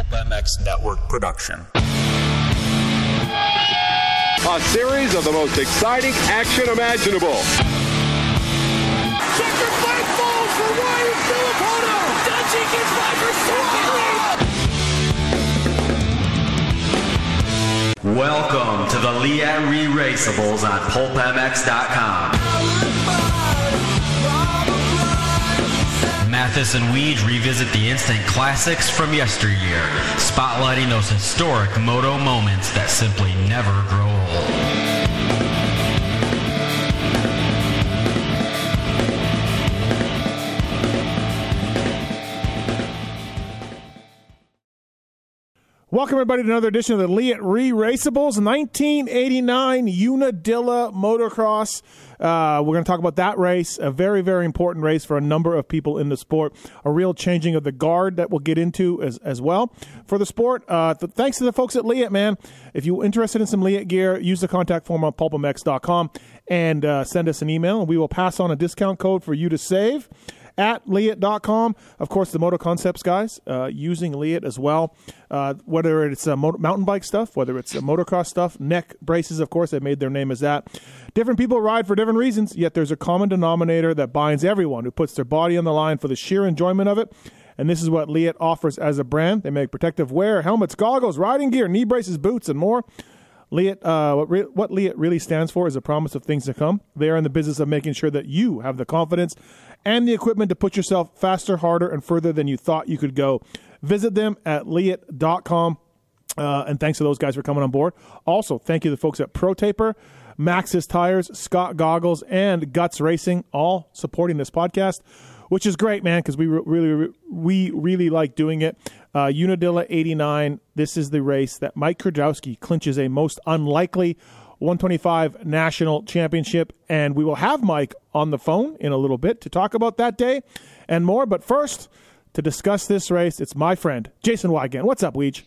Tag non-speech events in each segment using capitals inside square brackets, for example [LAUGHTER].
Pulp MX Network production. A series of the most exciting action imaginable. Sacrifice falls for Ryan Filippino. Dutchy gets by for second. Welcome to the Leatt Re-Raceables on PulpMX.com. Matthes and Weege revisit the instant classics from yesteryear, spotlighting those historic moto moments that simply never grow old. Welcome, everybody, to another edition of the Leatt Re Raceables 1989 Unadilla Motocross. Uh, we're going to talk about that race, a very, very important race for a number of people in the sport. A real changing of the guard that we'll get into as, as well for the sport. Uh, th- thanks to the folks at Leatt, man. If you're interested in some Leatt gear, use the contact form on pulpmx.com and uh, send us an email, and we will pass on a discount code for you to save at Leatt.com. Of course, the Moto Concepts guys uh, using Leatt as well. Uh, whether it's uh, mo- mountain bike stuff, whether it's uh, motocross stuff, neck braces, of course, they've made their name as that. Different people ride for different reasons, yet there's a common denominator that binds everyone who puts their body on the line for the sheer enjoyment of it. And this is what Leatt offers as a brand. They make protective wear, helmets, goggles, riding gear, knee braces, boots, and more. Leatt, uh, what, re- what Leatt really stands for is a promise of things to come. They are in the business of making sure that you have the confidence and the equipment to put yourself faster, harder, and further than you thought you could go. Visit them at leatt.com. Uh, and thanks to those guys for coming on board. Also, thank you to the folks at Pro Taper, Maxxis Tires, Scott Goggles, and Guts Racing, all supporting this podcast, which is great, man, because we re- really we really like doing it. Uh, Unadilla 89. This is the race that Mike Kiedrowski clinches a most unlikely 125 national championship, and we will have Mike on the phone in a little bit to talk about that day and more. But first, to discuss this race, it's my friend Jason Weigandt. What's up, Weege?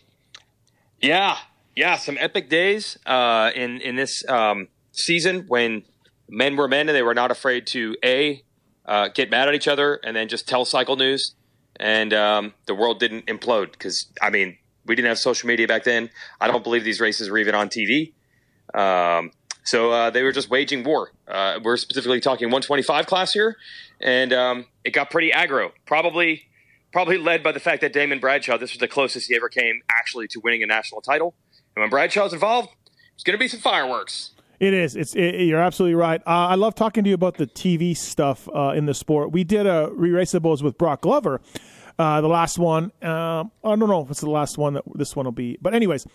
Yeah, yeah, some epic days uh, in in this um, season when men were men and they were not afraid to a uh, get mad at each other and then just tell cycle news, and um, the world didn't implode because I mean we didn't have social media back then. I don't believe these races were even on TV. Um, so uh, they were just waging war. Uh, we're specifically talking 125 class here, and um, it got pretty aggro. Probably, probably led by the fact that Damon Bradshaw. This was the closest he ever came actually to winning a national title. And when Bradshaw's involved, it's going to be some fireworks. It is. It's. It, you're absolutely right. Uh, I love talking to you about the TV stuff uh, in the sport. We did a re-raceables with Broc Glover. Uh, the last one. Uh, I don't know if it's the last one that this one will be. But anyways,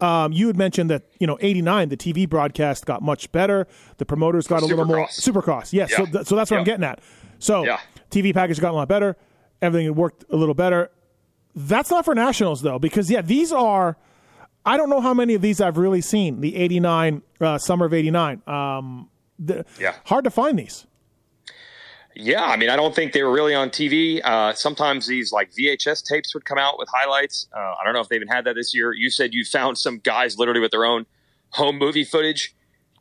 um, you had mentioned that you know '89 the TV broadcast got much better. The promoters got a little more Supercross. Yes, Yeah. so, th- so that's what I'm getting at. So Yeah. TV package got a lot better. Everything had worked a little better. That's not for nationals though, because yeah, these are. I don't know how many of these I've really seen. The '89 uh, summer of '89. Um, the, Yeah. hard to find these. Yeah, I mean, I don't think they were really on TV. Uh, sometimes these like VHS tapes would come out with highlights. Uh, I don't know if they even had that this year. You said you found some guys literally with their own home movie footage.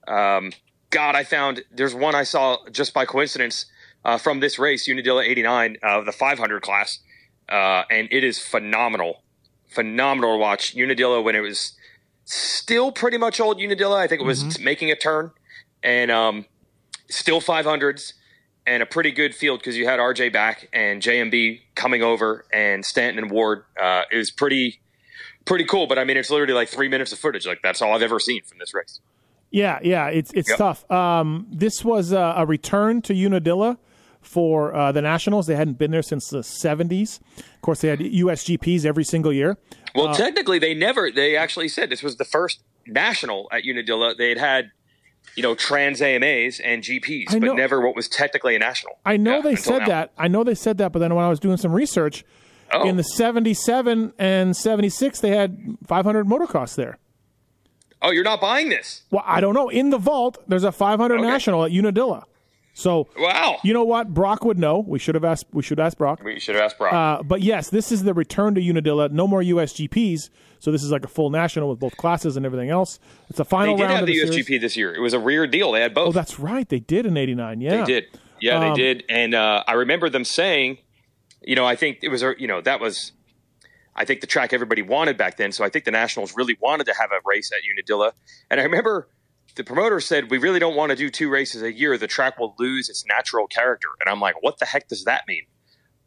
Um, God, I found there's one I saw just by coincidence uh, from this race, Unadilla '89, uh, the 500 class, uh, and it is phenomenal, phenomenal to watch. Unadilla when it was still pretty much old Unadilla. I think it was making a turn, and um, still 500s and a pretty good field because you had RJ back and JMB coming over and Stanton and Ward. Uh, it was pretty pretty cool. But I mean, it's literally like three minutes of footage. Like that's all I've ever seen from this race. Yeah, yeah, it's it's Yep. tough. Um, this was uh, a return to Unadilla for uh, the Nationals. They hadn't been there since the '70s. Of course, they had USGPs every single year. Well, technically, they never. They actually said this was the first national at Unadilla. They had had. You know, trans AMAs and GPs, know- but never what was technically a national. I know Yeah, they said now. that. I know they said that, but then when I was doing some research Oh. in the '77 and '76, they had 500 motocross there. Oh, you're not buying this? Well, I don't know. In the vault, there's a 500 Okay. national at Unadilla. So Wow. you know what? Broc would know. We should have asked. We should ask Broc. we should have asked Broc. Uh, but yes, this is the return to Unadilla. No more USGPs. So this is like a full national with both classes and everything else. It's a they final did round have of the the series. USGP this year. It was a rear deal. They had both. Oh, that's right. They did in '89. Yeah, They did. Yeah, Um, they did. And uh, I remember them saying, you know, I think it was, a- you know, that was, I think the track everybody wanted back then. So I think the Nationals really wanted to have a race at Unadilla. And I remember the promoter said, We really don't want to do two races a year. The track will lose its natural character. And I'm like, What the heck does that mean?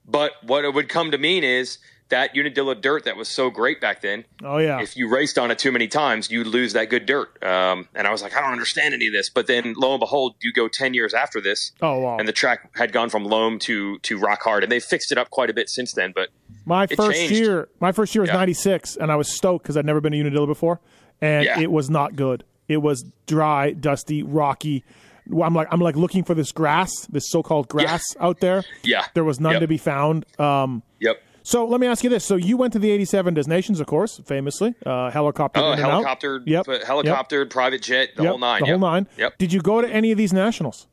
But what it would come to mean is that Unadilla dirt that was so great back then. Oh yeah. If you raced on it too many times, you lose that good dirt. Um, and I was like, I don't understand any of this. But then lo and behold, you go ten years after this, oh wow. and the track had gone from loam to to rock hard, and they fixed it up quite a bit since then. But my first changed. year, my first year was Yeah. '96, and I was stoked because I'd never been to Unadilla before, and Yeah. it was not good. It was dry, dusty, rocky. I'm like I'm like looking for this grass, this so-called grass out there. Yeah. there was none Yep. to be found. Um, yep. so let me ask you this: So you went to the '87 Nations, of course, famously, uh, helicopter. Oh, and out. helicopter, Yep. private jet, the Yep. whole nine. The yep. whole nine. Yep. Did you go to any of these nationals?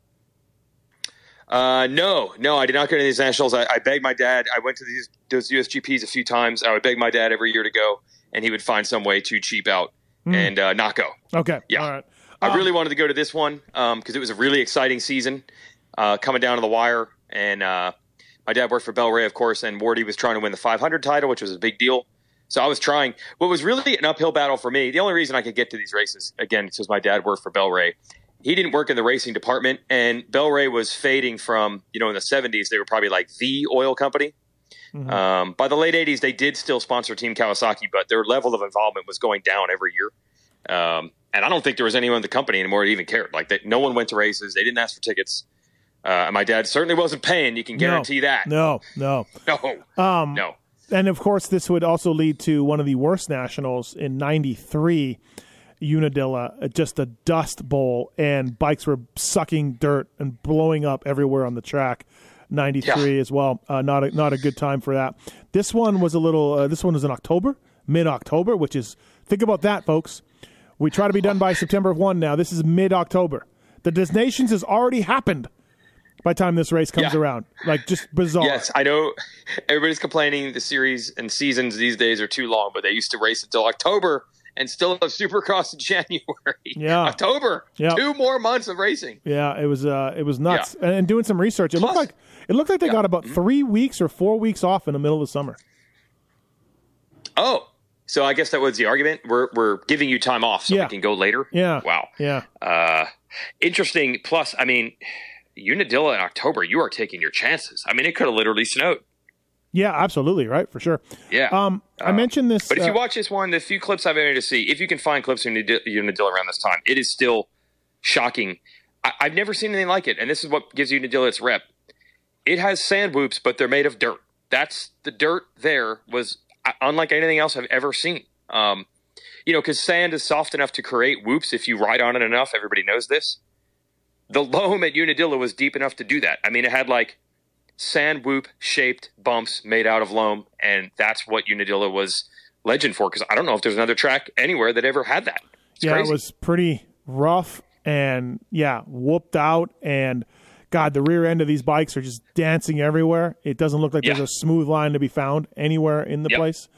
Uh, no, no, I did not go to these nationals. I, I begged my dad. I went to these those USGPs a few times. I would beg my dad every year to go, and he would find some way to cheap out and uh, not go. Okay. Yeah. All right. I really wanted to go to this one because it was a really exciting season uh, coming down to the wire. And uh, my dad worked for Bel Ray, of course, and Wardy was trying to win the 500 title, which was a big deal. So I was trying. What was really an uphill battle for me, the only reason I could get to these races, again, because my dad worked for Bel Ray. He didn't work in the racing department, and Bel Ray was fading from, you know, in the 70s, they were probably like the oil company. Um, by the late 80s, they did still sponsor Team Kawasaki, but their level of involvement was going down every year. Um, and I don't think there was anyone in the company anymore that even cared. Like, they, no one went to races. They didn't ask for tickets. Uh, my dad certainly wasn't paying. You can guarantee that. No, no. [LAUGHS] No. Um, no. And of course, this would also lead to one of the worst nationals in '93, Unadilla, uh, just a dust bowl, and bikes were sucking dirt and blowing up everywhere on the track. '93 Yeah. as well. Uh, not a, not a good time for that. This one was a little. Uh, this one was in October, mid October, which is think about that, folks. We try to be done by September of one. Now this is mid October. The Nations has already happened by the time this race comes Yeah. around. Like just bizarre. Yes, I know everybody's complaining the series and seasons these days are too long, but they used to race until October and still have Supercross in [LAUGHS] January. Yeah. October. Yeah. Two more months of racing. Yeah, it was uh, it was nuts. And, and doing some research, it looked like it looked like they Yeah. Mm-hmm. got about three weeks or four weeks off in the middle of the summer. Oh, so I guess that was the argument. We're we're giving you time off so Yeah. we can go later. Yeah. Wow. Yeah. Uh, interesting. Plus, I mean, Unadilla in October, you are taking your chances. I mean, it could have literally snowed. Yeah, absolutely, right, for sure. Yeah. Um, I mentioned this. But if you uh, watch this one, the few clips I've been able to see, if you can find clips of Unadilla around this time, it is still shocking. I, I've never seen anything like it, and this is what gives Unadilla its rep. It has sand whoops, but they're made of dirt. That's the dirt. There was uh, unlike anything else I've ever seen. Um, you know, because sand is soft enough to create whoops if you ride on it enough. Everybody knows this. The loam at Unadilla was deep enough to do that. I mean, it had like sand whoop shaped bumps made out of loam, and that's what Unadilla was legend for. Because I don't know if there's another track anywhere that ever had that. It's yeah, crazy. it was pretty rough and yeah, whooped out and God, the rear end of these bikes are just dancing everywhere. It doesn't look like Yeah. there's a smooth line to be found anywhere in the Yep. place.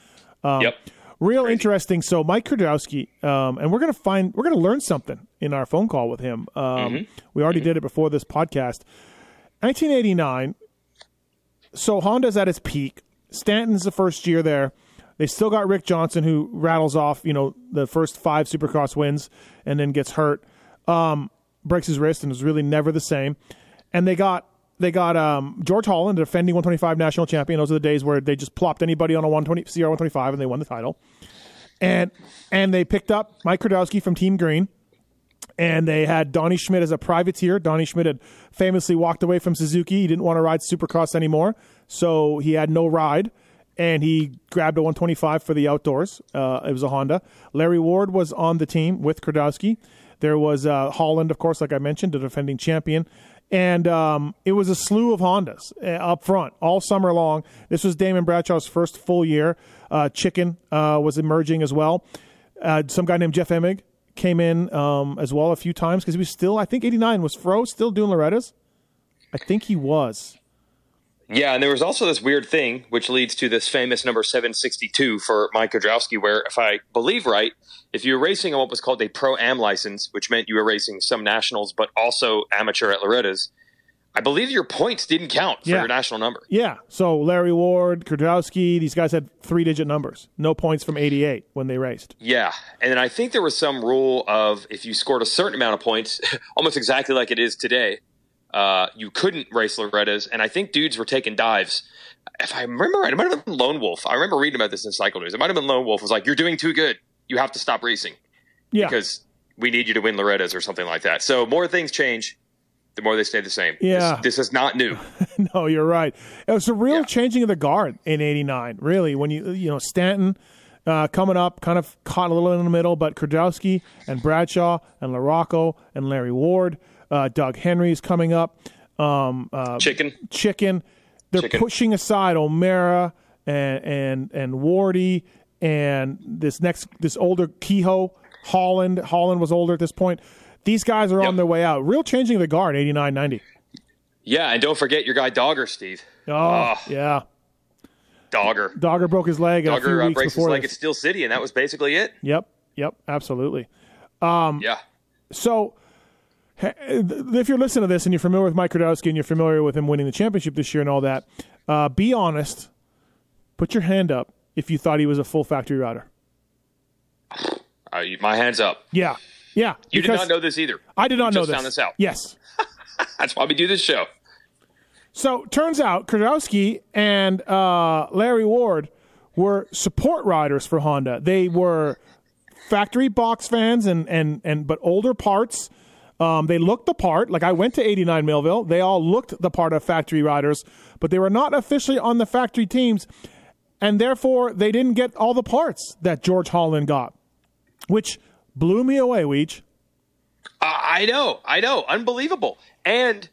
yep. Real interesting. So Mike Kiedrowski, um, and we're gonna find we're gonna learn something in our phone call with him. Um, Mm-hmm. We already did it before this podcast. 1989. So Honda's at its peak. Stanton's the first year there. They still got Rick Johnson, who rattles off, you know, the first five Supercross wins, and then gets hurt, um, breaks his wrist, and is really never the same. And they got they got um, George Holland, defending 125 national champion. Those are the days where they just plopped anybody on a 120 CR 125 and they won the title. And and they picked up Mike Kiedrowski from Team Green, and they had Donnie Schmidt as a privateer. Donnie Schmidt had famously walked away from Suzuki. He didn't want to ride Supercross anymore, so he had no ride, and he grabbed a 125 for the outdoors. Uh, it was a Honda. Larry Ward was on the team with Kiedrowski. There was uh, Holland, of course, like I mentioned, the defending champion. And um, it was a slew of Hondas uh, up front all summer long. This was Damon Bradshaw's first full year. Uh, Chicken uh, was emerging as well. Uh, some guy named Jeff Emig came in um, as well a few times because he was still, I think, 89. Was Fro still doing Loretta's? I think he was. Yeah, and there was also this weird thing which leads to this famous number 762 for Mike Kiedrowski, where, if I believe right, if you were racing on what was called a pro am license, which meant you were racing some nationals but also amateur at Loretta's, I believe your points didn't count for Yeah. your national number. Yeah. So Larry Ward, Kiedrowski, these guys had three digit numbers. No points from 88 when they raced. Yeah, and then I think there was some rule of if you scored a certain amount of points, [LAUGHS] almost exactly like it is today, uh, you couldn't race Loretta's. And I think dudes were taking dives. If I remember right, it might have been Lone Wolf. I remember reading about this in Cycle News. It might have been Lone Wolf was like, "You're doing too good. You have to stop racing Yeah. because we need you to win Loretta's or something like that." So more things change, the more they stay the same. Yeah. this, this is not new. [LAUGHS] no, you're right. It was a real Yeah. changing of the guard in '89. Really, when you you know Stanton uh, coming up, kind of caught a little in the middle, but Kiedrowski and Bradshaw and LaRocco and Larry Ward, uh, Doug Henry's coming up. Um, uh, Chicken. Chicken. They're Chicken. pushing aside O'Mara and and and Wardy and this next this older Kehoe Holland. Holland was older at this point. These guys are on Yep. their way out. Real changing of the guard, 89 90. Yeah, and don't forget your guy Dogger, Steve. Oh, Ah. yeah. Dogger. Dogger broke his leg a few Dogger uh, weeks breaks his leg this. at Steel City, and that was basically it. Yep, yep, absolutely. Yeah. So, if you're listening to this and you're familiar with Mike Kiedrowski and you're familiar with him winning the championship this year and all that, uh, be honest. Put your hand up if you thought he was a full factory rider. Uh, my hands up. Yeah, yeah. You did not know this either. I did not know just this. found this out. Yes. [LAUGHS] That's why we do this show. So turns out Kiedrowski and uh, Larry Ward were support riders for Honda. They were factory box fans and and and but older parts. Um, they looked the part. Like I went to 89 Millville. They all looked the part of factory riders, but they were not officially on the factory teams, and therefore they didn't get all the parts that George Holland got, which blew me away. Weege. I I know, I know, unbelievable. And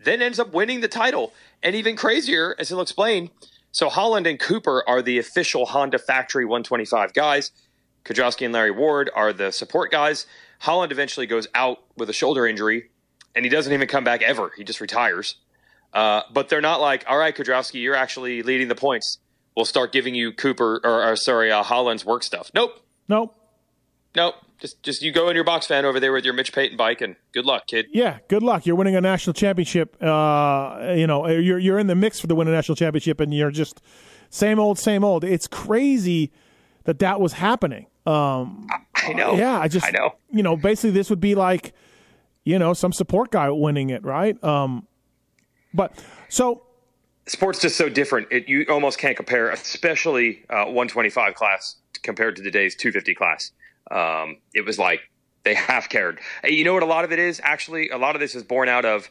then ends up winning the title. And even crazier, as he'll explain, so Holland and Cooper are the official Honda Factory 125 guys. Kiedrowski and Larry Ward are the support guys. Holland eventually goes out with a shoulder injury, and he doesn't even come back ever. He just retires. Uh, but they're not like, all right, Kiedrowski, you're actually leading the points. We'll start giving you Cooper or, or sorry, uh, Holland's work stuff. Nope, Nope. nope. Just just you go in your box fan over there with your Mitch Payton bike, and good luck, kid. Yeah, good luck. You're winning a national championship. Uh, you know, you're you're in the mix for the win a national championship, and you're just same old, same old. It's crazy that that was happening. Um, I know. yeah, I just I know. You know, basically, this would be like, you know, some support guy winning it, right? Um, but so Sports just so different. It, you almost can't compare, especially uh, 125 class compared to today's 250 class. Um, it was like they [LAUGHS] half cared. You know what? A lot of it is actually a lot of this is born out of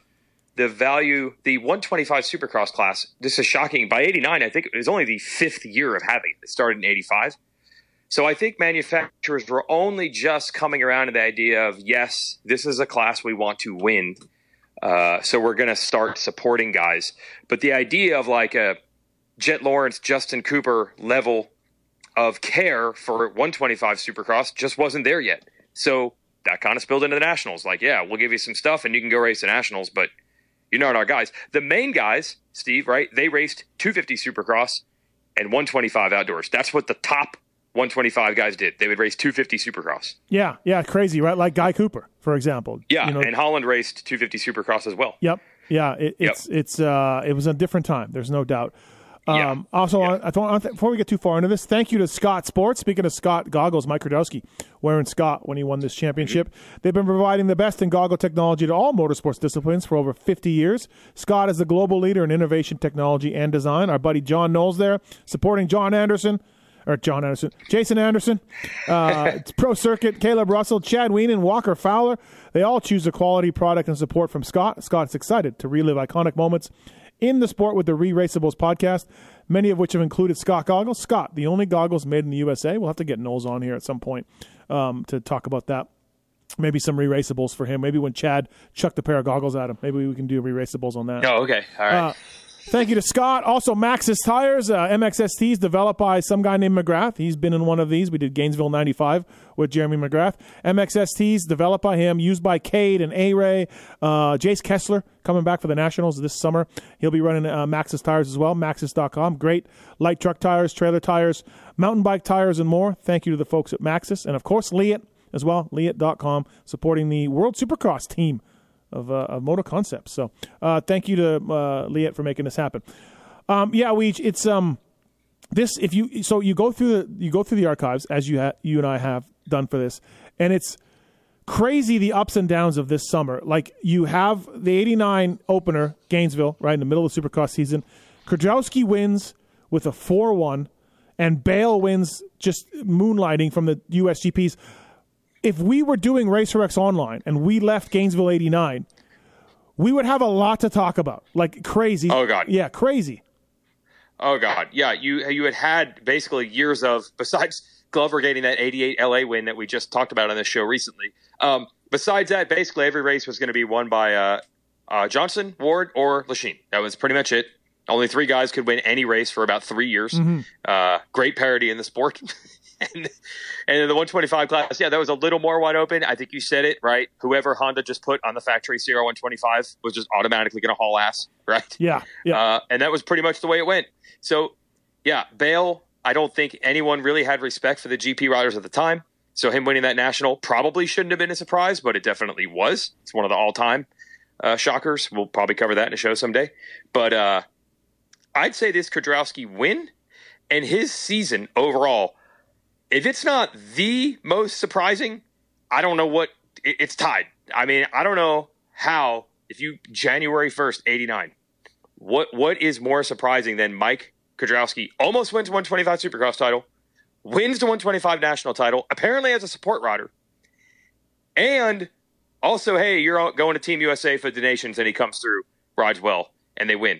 the value. The 125 Supercross class. This is shocking. By 89, I think it was only the fifth year of having it. It started in 85. So I think manufacturers were only just coming around to the idea of yes, this is a class we want to win. Uh, so we're going to start supporting guys. But the idea of like a Jett Lawrence, Justin Cooper level of care for 125 Supercross just wasn't there yet. So that kind of spilled into the Nationals. Like, yeah, we'll give you some stuff and you can go race the Nationals, but you're not our guys. The main guys, Steve, right? They raced 250 Supercross and 125 outdoors. That's what the top 125 guys did. They would race 250 Supercross. yeah, yeah, crazy, right? Like Guy Cooper, for example. Yeah, You know, and Holland raced 250 Supercross as well. Yep. Yeah. It, Yep. it's it's uh it was a different time. There's no doubt. Yeah. Um, also, Yeah. I thought, before we get too far into this, thank you to Scott Sports. Speaking of Scott goggles, Mike Kiedrowski wearing Scott when he won this championship. Mm-hmm. They've been providing the best in goggle technology to all motorsports disciplines for over 50 years. Scott is the global leader in innovation, technology, and design. Our buddy John Knowles there, supporting John Anderson. Or John Anderson, Jason Anderson, uh, [LAUGHS] Pro Circuit, Caleb Russell, Chad Weenan, Walker Fowler. They all choose a quality product and support from Scott. Scott's excited to relive iconic moments in the sport with the Re Raceables podcast, many of which have included Scott goggles. Scott, the only goggles made in the USA. We'll have to get Knowles on here at some point um, to talk about that. Maybe some re raceables for him. Maybe when Chad chucked a pair of goggles at him, maybe we can do re raceables on that. Oh, okay. All right. Uh, Thank you to Scott. Also, Maxxis Tires, uh, MXSTs developed by some guy named McGrath. He's been in one of these. We did Gainesville 95 with Jeremy McGrath. MXSTs developed by him, used by Cade and A Ray. Uh, Jace Kessler coming back for the Nationals this summer. He'll be running uh, Maxxis Tires as well. Maxxis.com. Great light truck tires, trailer tires, mountain bike tires, and more. Thank you to the folks at Maxxis. And of course, Leatt as well. Leatt.com supporting the World Supercross team of, uh, of Moto Concepts. So uh, thank you to uh, Leatt for making this happen. Um, yeah, we it's um this if you so you go through the you go through the archives as you ha- you and I have done for this, and it's crazy the ups and downs of this summer. Like you have the '89 opener, Gainesville, right in the middle of the Supercross season. Kiedrowski wins with a four-one, and Bayle wins just moonlighting from the USGPs. If we were doing Racer X Online and we left Gainesville '89, we would have a lot to talk about. Like crazy. Oh, God. yeah, crazy. Oh God, yeah. You you had had basically years of besides Glover getting that '88 LA win that we just talked about on this show recently. Um, besides that, basically every race was going to be won by uh, uh, Johnson, Ward, or Lechien. That was pretty much it. Only three guys could win any race for about three years. Uh, great parity in the sport. [LAUGHS] and, and in the 125 class, yeah, that was a little more wide open. I think you said it right. Whoever Honda just put on the factory CR 125 was just automatically going to haul ass, [LAUGHS] right? Yeah, yeah. Uh, and that was pretty much the way it went. So, yeah, Bayle, I don't think anyone really had respect for the GP riders at the time. So, him winning that national probably shouldn't have been a surprise, but it definitely was. It's one of the all time uh, shockers. We'll probably cover that in a show someday. But uh, I'd say this Kiedrowski win and his season overall, if it's not the most surprising, I don't know what it, it's tied. I mean, I don't know how if you January 1st, 89, what what is more surprising than Mike Kiedrowski almost wins 125 Supercross title, wins the 125 national title, apparently as a support rider, and also, hey, you're going to Team USA for the nations, and he comes through, rides well, and they win.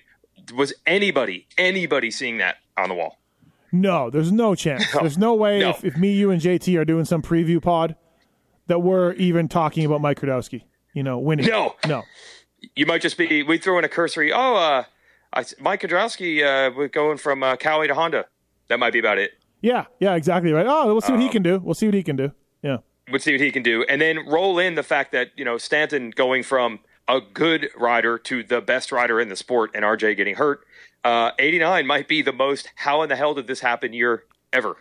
Was anybody anybody seeing that on the wall? No, there's no chance. There's no way No. if, if me, you, and JT are doing some preview pod that we're even talking about Mike Kiedrowski, you know, winning. No. No. You might just be we throw in a cursory. Oh, uh, I, Mike Kiedrowski uh, we're going from uh, Cowie to Honda. That might be about it. Yeah, yeah, exactly right. Oh, we'll see what he Um, can do. We'll see what he can do. Yeah. We'll see what he can do, and then roll in the fact that you know Stanton going from a good rider to the best rider in the sport, and RJ getting hurt. Uh, 89 might be the most how in the hell did this happen year ever.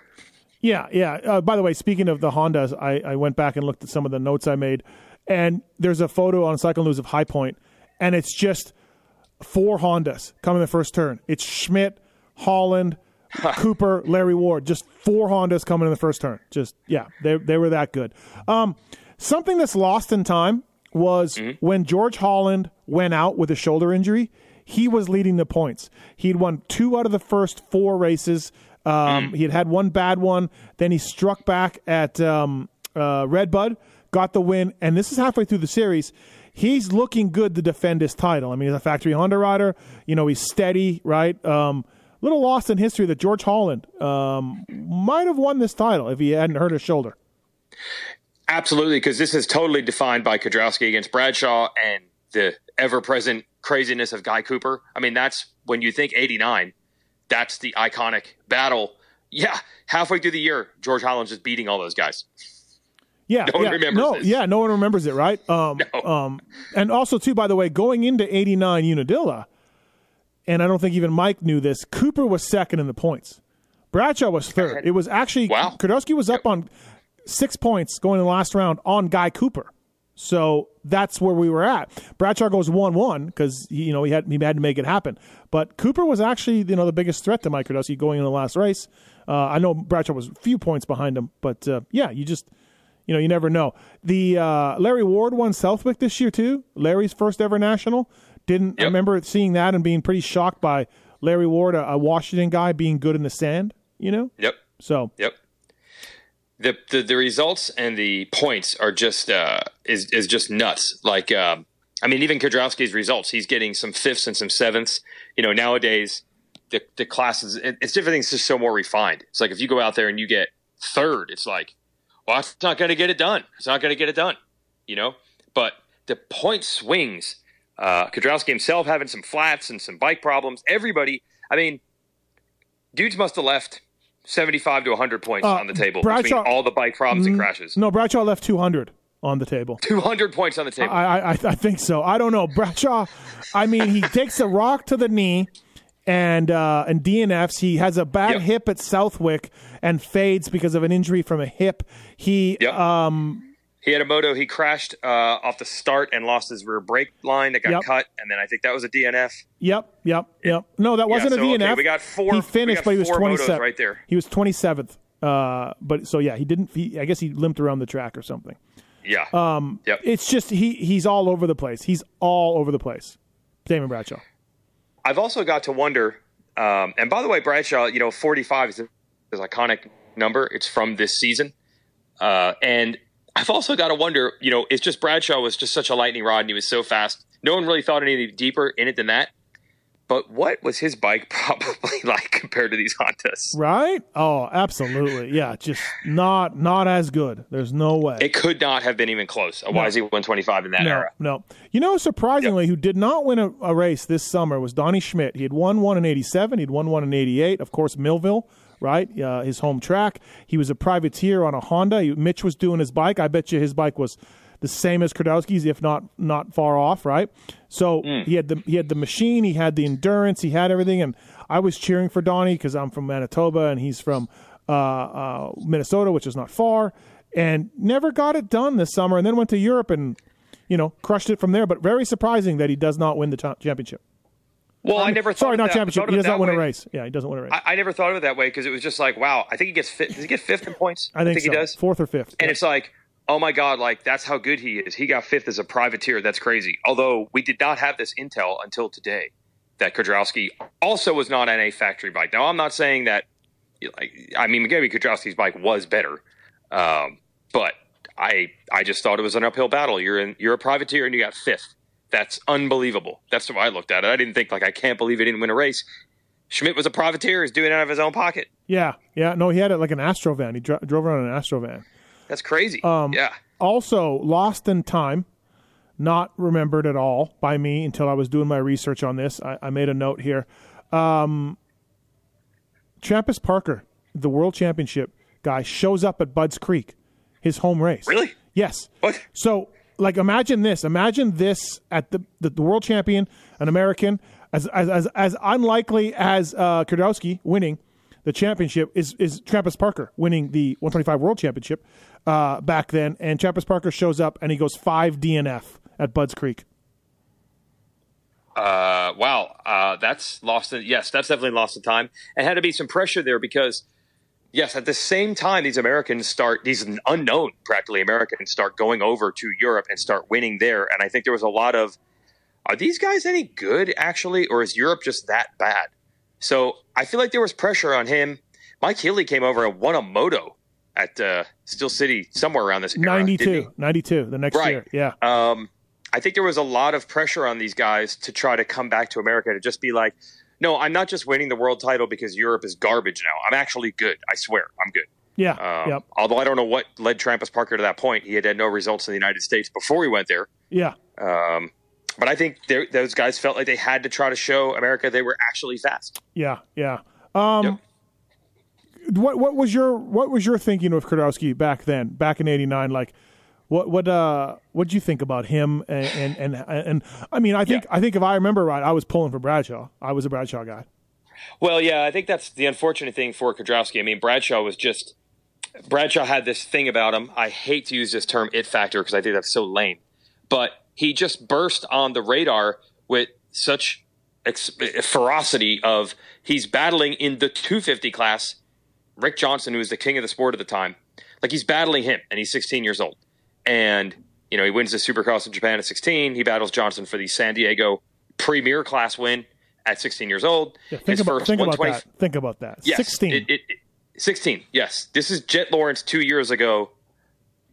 Yeah, yeah. Uh, by the way, speaking of the Hondas, I, I went back and looked at some of the notes I made, and there's a photo on Cycle News of High Point, and it's just four Hondas coming in the first turn. It's Schmidt, Holland, [LAUGHS] Cooper, Larry Ward. Just four Hondas coming in the first turn. Just yeah, they they were that good. Um, something that's lost in time was when George Holland went out with a shoulder injury. He was leading the points. He'd won two out of the first four races. Um, He had had one bad one. Then he struck back at um, uh, Redbud, got the win, and this is halfway through the series. He's looking good to defend his title. I mean, he's a factory Honda rider. You know, he's steady, right? Um, little lost in history that George Holland um, might have won this title if he hadn't hurt his shoulder. Absolutely, because this is totally defined by Kiedrowski against Bradshaw and the ever-present craziness of Guy Cooper. I mean, that's when you think '89. That's the iconic battle. Yeah, halfway through the year, George Holland's just beating all those guys. Yeah, No one yeah, remembers no, this. yeah, no one remembers it, right? Um, No. um, and also too, by the way, going into '89 Unadilla, and I don't think even Mike knew this. Cooper was second in the points. Bradshaw was third. [LAUGHS] It was actually Wow. Kiedrowski was up on six points going in the last round on Guy Cooper. So that's where we were at. Bradshaw goes one one because you know he had he had to make it happen. But Cooper was actually you know the biggest threat to Mike Kiedrowski going in the last race. Uh, I know Bradshaw was a few points behind him, but uh, yeah, you just you know you never know. The uh, Larry Ward won Southwick this year too. Larry's first ever national. Didn't Yep. remember seeing that and being pretty shocked by Larry Ward, a, a Washington guy, being good in the sand. You know, Yep. so Yep. The, the the results and the points are just uh, is is just nuts. Like um, I mean, even Kiedrowski's results, he's getting some fifths and some sevenths. You know, nowadays the the classes, it, it's everything's just so more refined. It's like if you go out there and you get third, it's like, well, it's not going to get it done. It's not going to get it done. You know, but the point swings. Uh, himself having some flats and some bike problems. Everybody, I mean, dudes must have left 75 to 100 points Uh, on the table Bradshaw- between all the bike problems and crashes. no Bradshaw left two hundred on the table. 200 points on the table. I, I I I think so. I don't know. Bradshaw, I mean, he [LAUGHS] takes a rock to the knee and uh, and DNFs. He has a bad Yep. hip at Southwick and fades because of an injury from a hip. He Yep. um He had a moto. He crashed uh, off the start and lost his rear brake line that got Yep. cut, and then I think that was a DNF. Yep, yep, yep. No, that wasn't so, a okay, DNF. we got four- He finished, but he was twenty seventh. right there. He was twenty seventh. Uh, but so yeah, he didn't. He, I guess he limped around the track or something. Yeah. Um. Yep. It's just he he's all over the place. He's all over the place. Damon Bradshaw. I've also got to wonder. Um, and by the way, Bradshaw, you know, 45 is his iconic number. It's from this season. Uh, and I've also got to wonder, you know, it's just Bradshaw was just such a lightning rod and he was so fast. No one really thought any deeper in it than that. But what was his bike [LAUGHS] probably like compared to these Hondas? Right? Oh, absolutely. Yeah, just not not as good. There's no way. It could not have been even close. A YZ 125 in that no, era. no. You know, surprisingly, who did not win a, a race this summer was Donnie Schmidt. He had won one in '87. He'd won one in '88. Of course, Millville, right? Uh, his home track. He was a privateer on a Honda. He, Mitch was doing his bike. I bet you his bike was the same as Kiedrowski's, if not not far off, right? So he had the he had the machine, he had the endurance, he had everything, and I was cheering for Donnie because I'm from Manitoba and he's from uh, uh, Minnesota, which is not far, and never got it done this summer, and then went to Europe and you know crushed it from there. But very surprising that he does not win the cha- championship. Well, I never thought Sorry, not that- championship. He does not win a race. Yeah, he doesn't win a race. I, I never thought of it that way because it was just like, wow, I think he gets fifth. Does he get fifth in points? I think, he so. does. Fourth or fifth. And Yeah. it's like, oh my God, like that's how good he is. He got fifth as a privateer. That's crazy. Although we did not have this intel until today that Kiedrowski also was not on a factory bike. Now, I'm not saying that, like, I mean, maybe Kiedrowski's bike was better, um, but I I just thought it was an uphill battle. You're in, you're a privateer and you got fifth. That's unbelievable. That's the way I looked at it. I didn't think like I can't believe he didn't win a race. Schmidt was a privateer. He's doing it out of his own pocket. yeah, yeah. No, he had it like an Astro van. He dro- drove around an Astro van. That's crazy. Um, yeah. also lost in time not remembered at all by me until i was doing my research on this i, I made a note here um, parker the world championship guy shows up at Budds Creek his home race Really? yes What? so like imagine this imagine this at the the, the world champion an american as as as, as unlikely as uh Kiedrowski winning the championship is is Trampas Parker winning the 125 World Championship uh, back then, and Trampas Parker shows up and he goes five DNF at Budds Creek. Uh, wow. Uh, that's lost. In, yes, that's definitely lost in time. And had to be some pressure there because, yes, at the same time, these Americans start, these unknown, practically Americans start going over to Europe and start winning there. And I think there was a lot of, are these guys any good actually, or is Europe just that bad? So I feel like there was pressure on him. Mike Healey came over and won a moto at uh, Steel City somewhere around this era, 92, 92, the next Right. year. Yeah. um, I think there was a lot of pressure on these guys to try to come back to America to just be like, no, I'm not just winning the world title because Europe is garbage now. I'm actually good. I swear, I'm good. yeah. Um, yep. Although I don't know what led Trampas Parker to that point. He had had no results in the United States before he went there. Yeah. Um, but I think those guys felt like they had to try to show America they were actually fast. Yeah. Yeah. Um, Yep. what what was your what was your thinking of Kiedrowski back then, back in '89? Like, what what uh what did you think about him? And and and, and I mean, I think Yeah. I think if I remember right, I was pulling for Bradshaw. I was a Bradshaw guy. Well, yeah, I think that's the unfortunate thing for Kiedrowski. I mean, Bradshaw was just Bradshaw had this thing about him. I hate to use this term "it factor" because I think that's so lame, but he just burst on the radar with such ex- ferocity of he's battling in the 250 class. Rick Johnson, who was the king of the sport at the time, like he's battling him, and he's 16 years old, and you know he wins the Supercross of Japan at 16. He battles Johnson for the San Diego Premier Class win at 16 years old. Yeah, think about think about that. Think about that. Yes, Sixteen. It, it, it- 16. Yes, this is Jett Lawrence two years ago,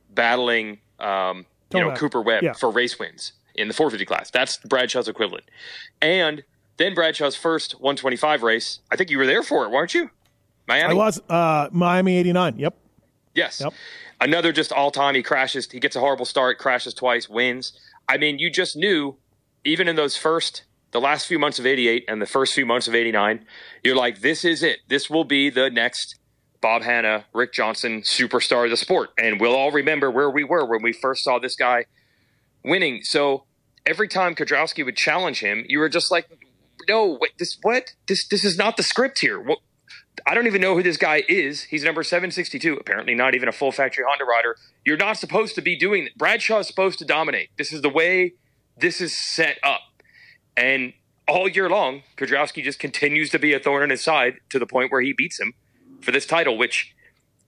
battling um, you know. Cooper Webb Yeah. for race wins in the 450 class. That's Bradshaw's equivalent. And then Bradshaw's first 125 race. I think you were there for it, weren't you? Miami. I was uh, Miami '89. Yep. Yes. Yep. Another just all time. He crashes. He gets a horrible start, crashes twice, wins. I mean, you just knew, even in those first, the last few months of 88 and the first few months of 89, you're like, this is it. This will be the next Bob Hannah, Rick Johnson superstar of the sport. And we'll all remember where we were when we first saw this guy winning. So every time Kiedrowski would challenge him, you were just like, no, wait, this, what? This, this is not the script here. What? I don't even know who this guy is. He's number 762, apparently not even a full factory Honda rider. You're not supposed to be doing that. Bradshaw is supposed to dominate. This is the way this is set up. And all year long, Kiedrowski just continues to be a thorn in his side to the point where he beats him for this title, which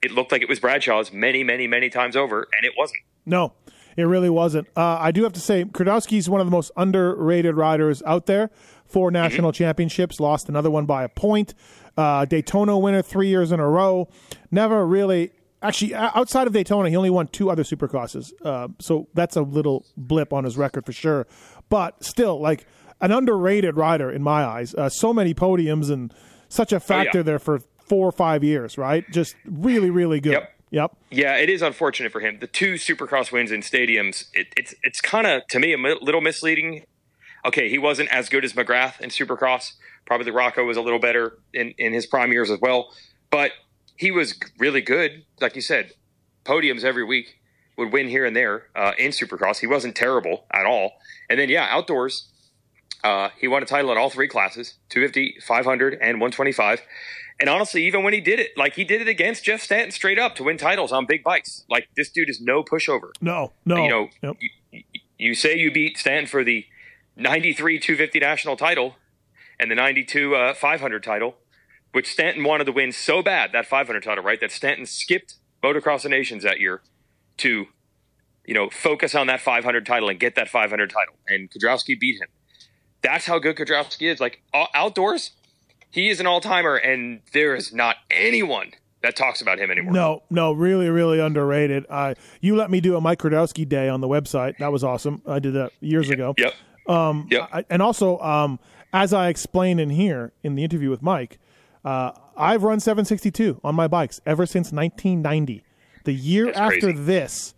it looked like it was Bradshaw's many, many, many times over, and it wasn't. No, it really wasn't. Uh, I do have to say, is one of the most underrated riders out there. Four Mm-hmm. national championships, lost another one by a point. Uh, Daytona winner three years in a row. Never really. Actually, outside of Daytona, he only won two other supercrosses. Uh, so that's a little blip on his record for sure. But still, like an underrated rider in my eyes. Uh, so many podiums and such a factor there for four or five years, right? Just really, really good. Yep. Yep. Yeah, it is unfortunate for him. The two Supercross wins in stadiums, it, it's it's kind of to me a little misleading. Okay, he wasn't as good as McGrath in Supercross. Probably LaRocco was a little better in in his prime years as well, but he was really good. Like you said, podiums every week would win here and there uh, in Supercross. He wasn't terrible at all. And then yeah, outdoors, uh, he won a title in all three classes 250, 500, and 125. And honestly, even when he did it, like he did it against Jeff Stanton straight up to win titles on big bikes. Like this dude is no pushover. No, no. You know, Yep. you, you say you beat Stanton for the 93 250 national title and the 92 uh, 500 title, which Stanton wanted to win so bad, that 500 title, right? That Stanton skipped Motocross of Nations that year to, you know, focus on that 500 title and get that 500 title. And Kiedrowski beat him. That's how good Kiedrowski is. Like outdoors, he is an all timer, and there is not anyone that talks about him anymore. No, no, really, really underrated. Uh, you let me do a Mike Kiedrowski day on the website. That was awesome. I did that years ago. Yep. Um, yep. I, and also, um, as I explain in here in the interview with Mike, uh, I've run 762 on my bikes ever since 1990. The year That's after crazy. this,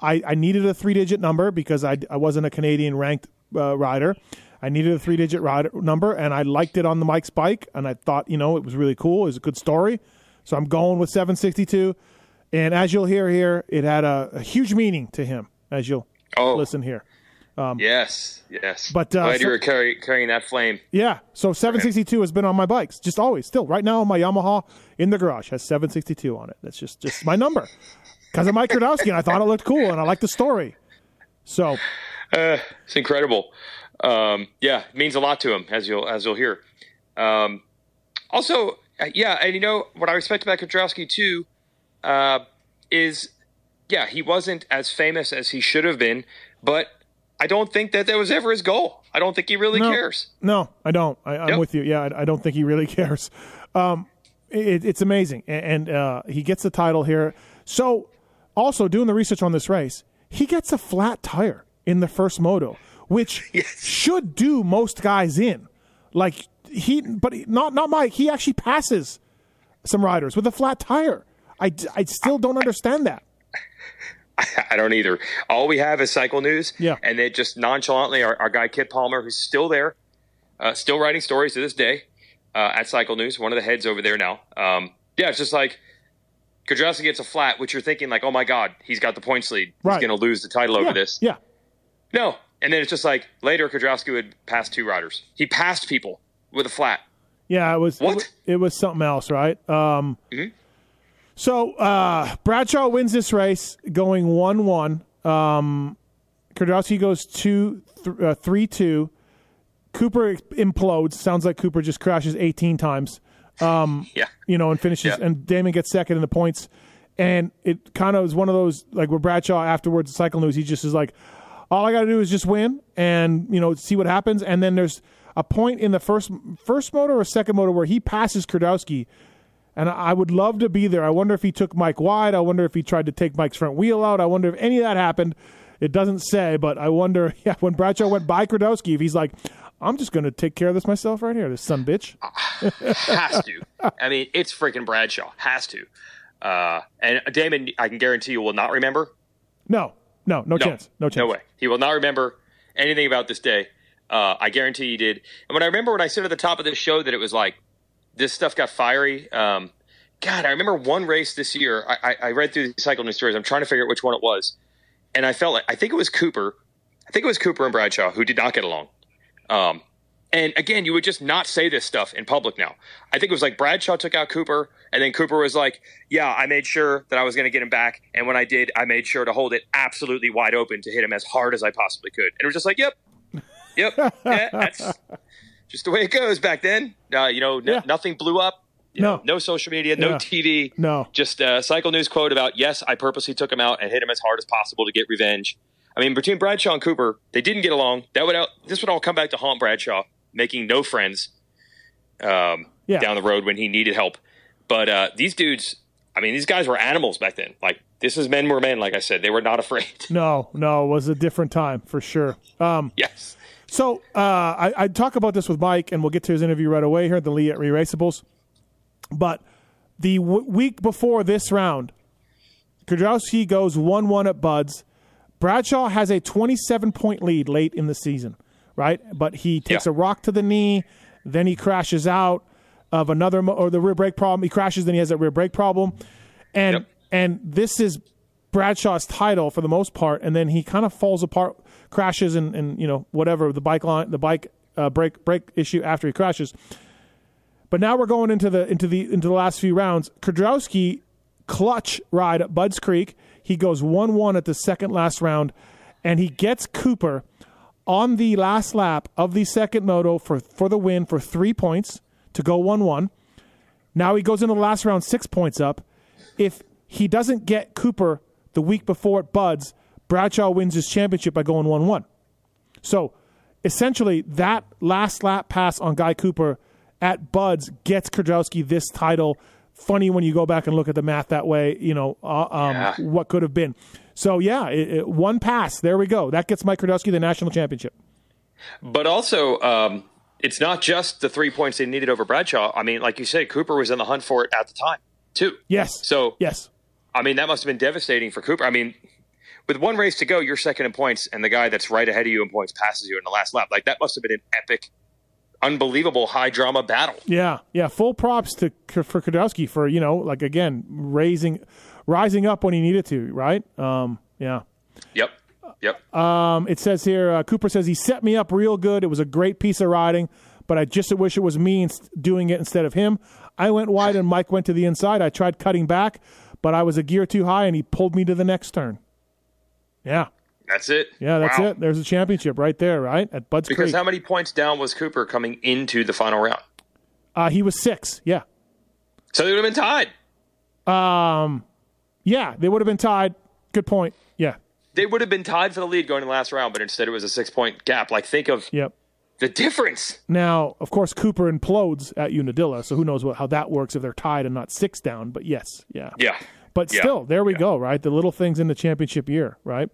I, I needed a three digit number because I, I wasn't a Canadian ranked uh, rider. I needed a three digit rider number, and I liked it on the Mike's bike, and I thought, you know, it was really cool. It was a good story. So I'm going with 762. And as you'll hear here, it had a, a huge meaning to him, as you'll Oh. listen here. Yes. Yes. But, uh, glad you were carry, carrying that flame. Yeah, so 762 has been on my bikes, just always, still. Right now, my Yamaha in the garage has 762 on it. That's just just my number because of Mike Kiedrowski, and I thought it looked cool, and I like the story. So Uh, it's incredible. Um, yeah, it means a lot to him, as you'll as you'll hear. Um, also, uh, yeah, and you know what I respect about Kiedrowski too uh, is, yeah, he wasn't as famous as he should have been, but I don't think that that was ever his goal. I don't think he really no, cares. No, I don't. I, I'm Yep. with you. Yeah, I, I don't think he really [LAUGHS] cares. Um, it, it's amazing, and, and uh, he gets the title here. So, also doing the research on this race, he gets a flat tire in the first moto, which [LAUGHS] Yes. should do most guys in. Like he, but he- not not Mike. He actually passes some riders with a flat tire. I, I still don't understand that. [LAUGHS] [LAUGHS] I don't either. All we have is cycle news. Yeah. And they just nonchalantly, our, our guy Kit Palmer, who's still there, uh, still writing stories to this day uh, at Cycle News, one of the heads over there now. Um, yeah, it's just like Kiedrowski gets a flat, which you're thinking like, oh my God, he's got the points lead. Right. He's going to lose the title over yeah, this. yeah, No. And then it's just like later Kiedrowski would pass two riders. He passed people with a flat. Yeah, it was What? It, it was something else, right? Um, Mhm. So uh, Bradshaw wins this race, going one-one. Um, Kiedrowski goes two, th- uh, three-two. Cooper implodes. Sounds like Cooper just crashes eighteen times. [LAUGHS] Yeah. You know, and finishes. Yeah. And Damon gets second in the points. And it kind of is one of those like where Bradshaw afterwards, Cycle News, he just is like, all I got to do is just win and you know see what happens. And then there's a point in the first first motor or second motor where he passes Kiedrowski, and I would love to be there. I wonder if he took Mike wide. I wonder if he tried to take Mike's front wheel out. I wonder if any of that happened. It doesn't say, but I wonder. [LAUGHS] Yeah, when Bradshaw went by Kiedrowski, if he's like, I'm just going to take care of this myself right here, this son bitch. Has to. I mean, it's freaking Bradshaw. Has to. Uh, and Damon, I can guarantee you will not remember No, no, no, chance, no chance. No way. He will not remember anything about this day. Uh, I guarantee he did. And when I remember when I said at the top of this show that it was like this stuff got fiery. Um, God, I remember one race this year. I, I, I read through the cycle news stories. I'm trying to figure out which one it was, and I felt like I think it was Cooper. I think it was Cooper and Bradshaw who did not get along. Um, And again, you would just not say this stuff in public now. I think it was like Bradshaw took out Cooper, and then Cooper was like, Yeah, I made sure that I was going to get him back. And when I did, I made sure to hold it absolutely wide open to hit him as hard as I possibly could. And it was just like, Yep, yep, [LAUGHS] yeah, that's just the way it goes back then. Uh, you know, n- Yeah. nothing blew up. You No. know, no social media, no Yeah. TV. No. Just a cycle news quote about, yes, I purposely took him out and hit him as hard as possible to get revenge. I mean, between Bradshaw and Cooper, they didn't get along. That would out, this would all come back to haunt Bradshaw, making no friends um, Yeah. down the road when he needed help. But uh, these dudes, I mean, these guys were animals back then. Like this is men were men. Like I said, they were not [LAUGHS] afraid. No, no, it was a different time for sure. Um, yes. So uh, I, I talk about this with Mike, and we'll get to his interview right away here at the Leatt Re-Raceables. But the w- week before this round, Kiedrowski goes 1 1 at Budds. Bradshaw has a 27 point lead late in the season, right? But he takes Yeah. a rock to the knee, then he crashes out of another, mo- or the rear brake problem. He crashes, then he has a rear brake problem. And, Yep. and this is Bradshaw's title for the most part, and then he kind of falls apart, crashes, and, and you know whatever the bike line, the bike uh, brake brake issue after he crashes. But now we're going into the into the into the last few rounds. Kiedrowski clutch ride at Budds Creek. He goes one one at the second last round, and he gets Cooper on the last lap of the second moto for for the win for three points to go one one. Now he goes into the last round six points up. If he doesn't get Cooper the week before at Budds, Bradshaw wins his championship by going 1 1. So essentially, that last lap pass on Guy Cooper at Budds gets Kiedrowski this title. Funny when you go back and look at the math that way, you know, uh, um, Yeah. what could have been. So, yeah, it, it- one pass. There we go. That gets Mike Kiedrowski the national championship. But also, um, it's not just the three points they needed over Bradshaw. I mean, like you said, Cooper was in the hunt for it at the time, too. Yes. So, yes. I mean, that must have been devastating for Cooper. I mean, with one race to go, you're second in points, and the guy that's right ahead of you in points passes you in the last lap. Like, that must have been an epic, unbelievable high drama battle. Yeah, yeah. Full props to for Kiedrowski for you know like again raising, rising up when he needed to. Right. Um. Yeah. Yep. Yep. Um. It says here uh, Cooper says he set me up real good. It was a great piece of riding, but I just wish it was me doing it instead of him. I went wide and Mike went to the inside. I tried cutting back, but I was a gear too high and he pulled me to the next turn. Yeah. that's it. Yeah. That's Wow. it. There's a championship right there. Right at Budds Because Creek. how many points down was Cooper coming into the final round? uh, he was six. Yeah. So they would have been tied. Um, Yeah. They would have been tied. Good point. Yeah. They would have been tied for the lead going to the last round, but instead it was a six point gap. Like, think of Yep. the difference. Now, of course, Cooper implodes at Unadilla, so who knows what how that works if they're tied and not six down. But yes, yeah, Yeah. But Yeah. still, there we Yeah. go, right? The little things in the championship year, right?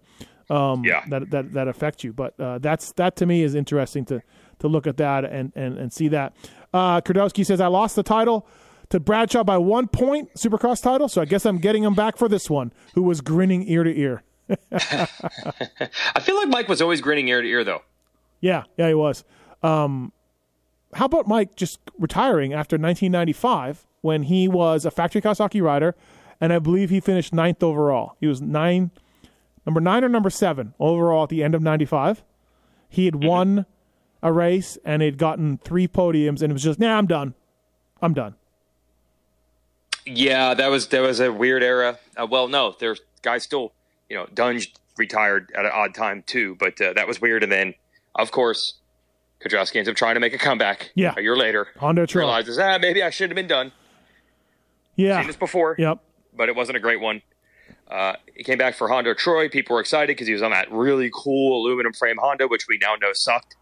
Um, Yeah. That that that affect you. But uh, that's that to me is interesting to to look at that and and and see that. Uh, Kiedrowski says I lost the title to Bradshaw by one point, Supercross title. So I guess I'm getting him back for this one. Who was grinning ear to ear. [LAUGHS] I feel like Mike was always grinning ear to ear, though. Yeah, yeah, he was. Um, how about Mike just retiring after 1995 when he was a factory Kawasaki rider, and I believe he finished ninth overall. He was nine, number nine or number seven overall at the end of '95. He had won a race and he had gotten three podiums, and it was just, nah, I'm done. I'm done. Yeah, that was that was a weird era. Uh, well, no, there's guys still, you know, Dungey retired at an odd time too, but uh, that was weird. And then, of course, Kiedrowski ends up trying to make a comeback. Yeah. a year later, Honda realizes ah maybe I should have been done. Yeah. Seen this before, Yep. But it wasn't a great one. Uh, he came back for Honda Troy. People were excited because he was on that really cool aluminum frame Honda, which we now know sucked.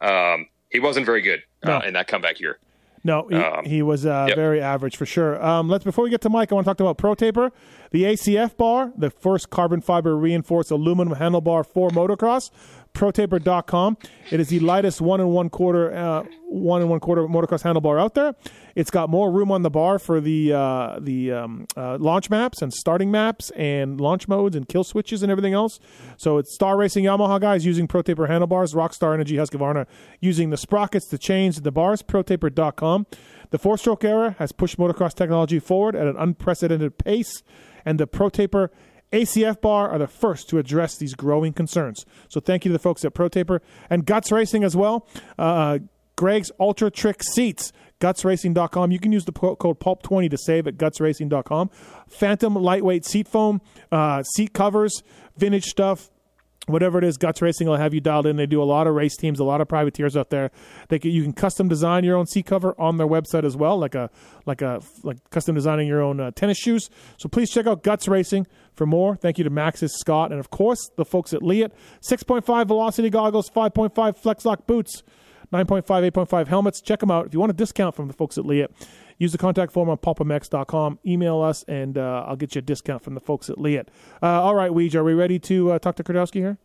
Um, he wasn't very good uh, No. in that comeback year. No, he, Um, he was uh, yep. very average for sure. Um, let's before we get to Mike, I want to talk about Pro Taper, the ACF bar, the first carbon fiber reinforced aluminum handlebar for motocross. ProTaper.com. It is the lightest one and one quarter, uh, one and one quarter motocross handlebar out there. It's got more room on the bar for the uh, the um, uh, launch maps and starting maps and launch modes and kill switches and everything else. So it's Star Racing Yamaha guys using ProTaper handlebars, Rockstar Energy Husqvarna using the sprockets, the chains, the bars. ProTaper.com. The four stroke era has pushed motocross technology forward at an unprecedented pace, and the Pro Taper ACF bar are the first to address these growing concerns. So thank you to the folks at Pro Taper and Guts Racing as well. Uh, Greg's Ultra Trick seats gutsracing.com. You can use the code PULP20 to save at gutsracing.com. Phantom lightweight seat foam, uh, seat covers, vintage stuff. Whatever it is, Guts Racing will have you dialed in. They do a lot of race teams, a lot of privateers out there. They can, you can custom design your own seat cover on their website as well, like a like a like custom designing your own uh, tennis shoes. So please check out Guts Racing for more. Thank you to Maxxis Scott and of course the folks at Leatt. 6.5 velocity goggles, 5.5 flex lock boots. 9.5, 8.5 helmets. Check them out. If you want a discount from the folks at Leatt, use the contact form on pulpmx.com. Email us, and uh, I'll get you a discount from the folks at Leatt. Uh, all right, Weege, are we ready to uh, talk to Kiedrowski here?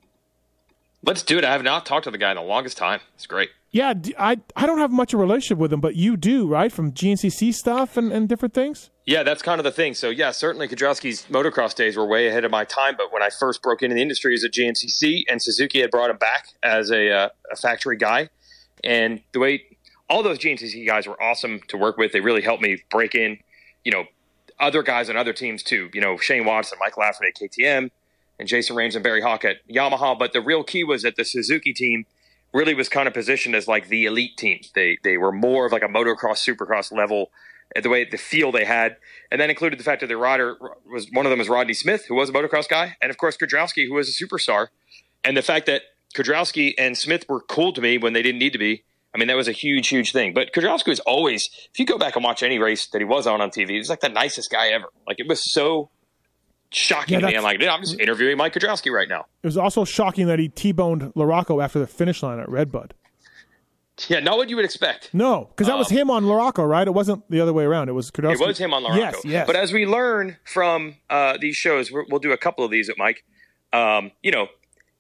Let's do it. I have not talked to the guy in the longest time. It's great. Yeah, I, I don't have much of a relationship with him, but you do, right? From GNCC stuff and, and different things? Yeah, that's kind of the thing. So, yeah, certainly Kiedrowski's motocross days were way ahead of my time. But when I first broke into the industry as a GNCC and Suzuki had brought him back as a, uh, a factory guy, and the way all those GNCC guys were awesome to work with, they really helped me break in, you know, other guys on other teams too. You know, Shane Watson, Mike Lafferty at KTM, and Jason Raines and Barry Hawk at Yamaha. But the real key was that the Suzuki team really was kind of positioned as like the elite team. They they were more of like a motocross, supercross level. Uh, the way the feel they had, and that included the fact that their rider was one of them was Rodney Smith, who was a motocross guy, and of course Kiedrowski, who was a superstar, and the fact that Kiedrowski and Smith were cool to me when they didn't need to be. I mean, that was a huge, huge thing. But Kiedrowski was always, if you go back and watch any race that he was on on TV, he was like the nicest guy ever. Like it was so shocking yeah, to me. I'm like, dude, I'm just interviewing Mike Kiedrowski right now. It was also shocking that he T-boned LaRocco after the finish line at Redbud. Yeah, not what you would expect. No, because that um, was him on LaRocco, right? It wasn't the other way around. It was Kiedrowski. It was him on LaRocco. Yes, yes. But as we learn from uh, these shows, we'll do a couple of these at Mike. Um, you know,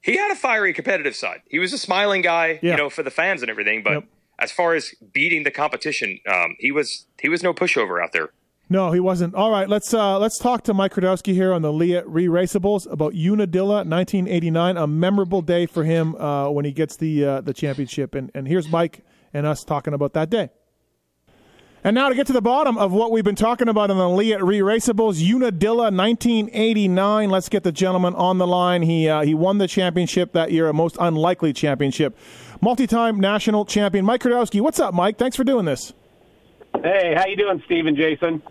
he had a fiery competitive side. He was a smiling guy, yeah. you know, for the fans and everything. But yep. as far as beating the competition, um, he was he was no pushover out there. No, he wasn't. All right, let's uh, let's talk to Mike Kiedrowski here on the Leatt Re-Raceables about Unadilla 1989, a memorable day for him uh, when he gets the uh, the championship. And and here's Mike and us talking about that day. And now to get to the bottom of what we've been talking about in the Leatt Re-Raceables, Unadilla 1989. Let's get the gentleman on the line. He uh, he won the championship that year, a most unlikely championship. Multi-time national champion Mike Kiedrowski. What's up, Mike? Thanks for doing this. Hey, how you doing, Steve and Jason?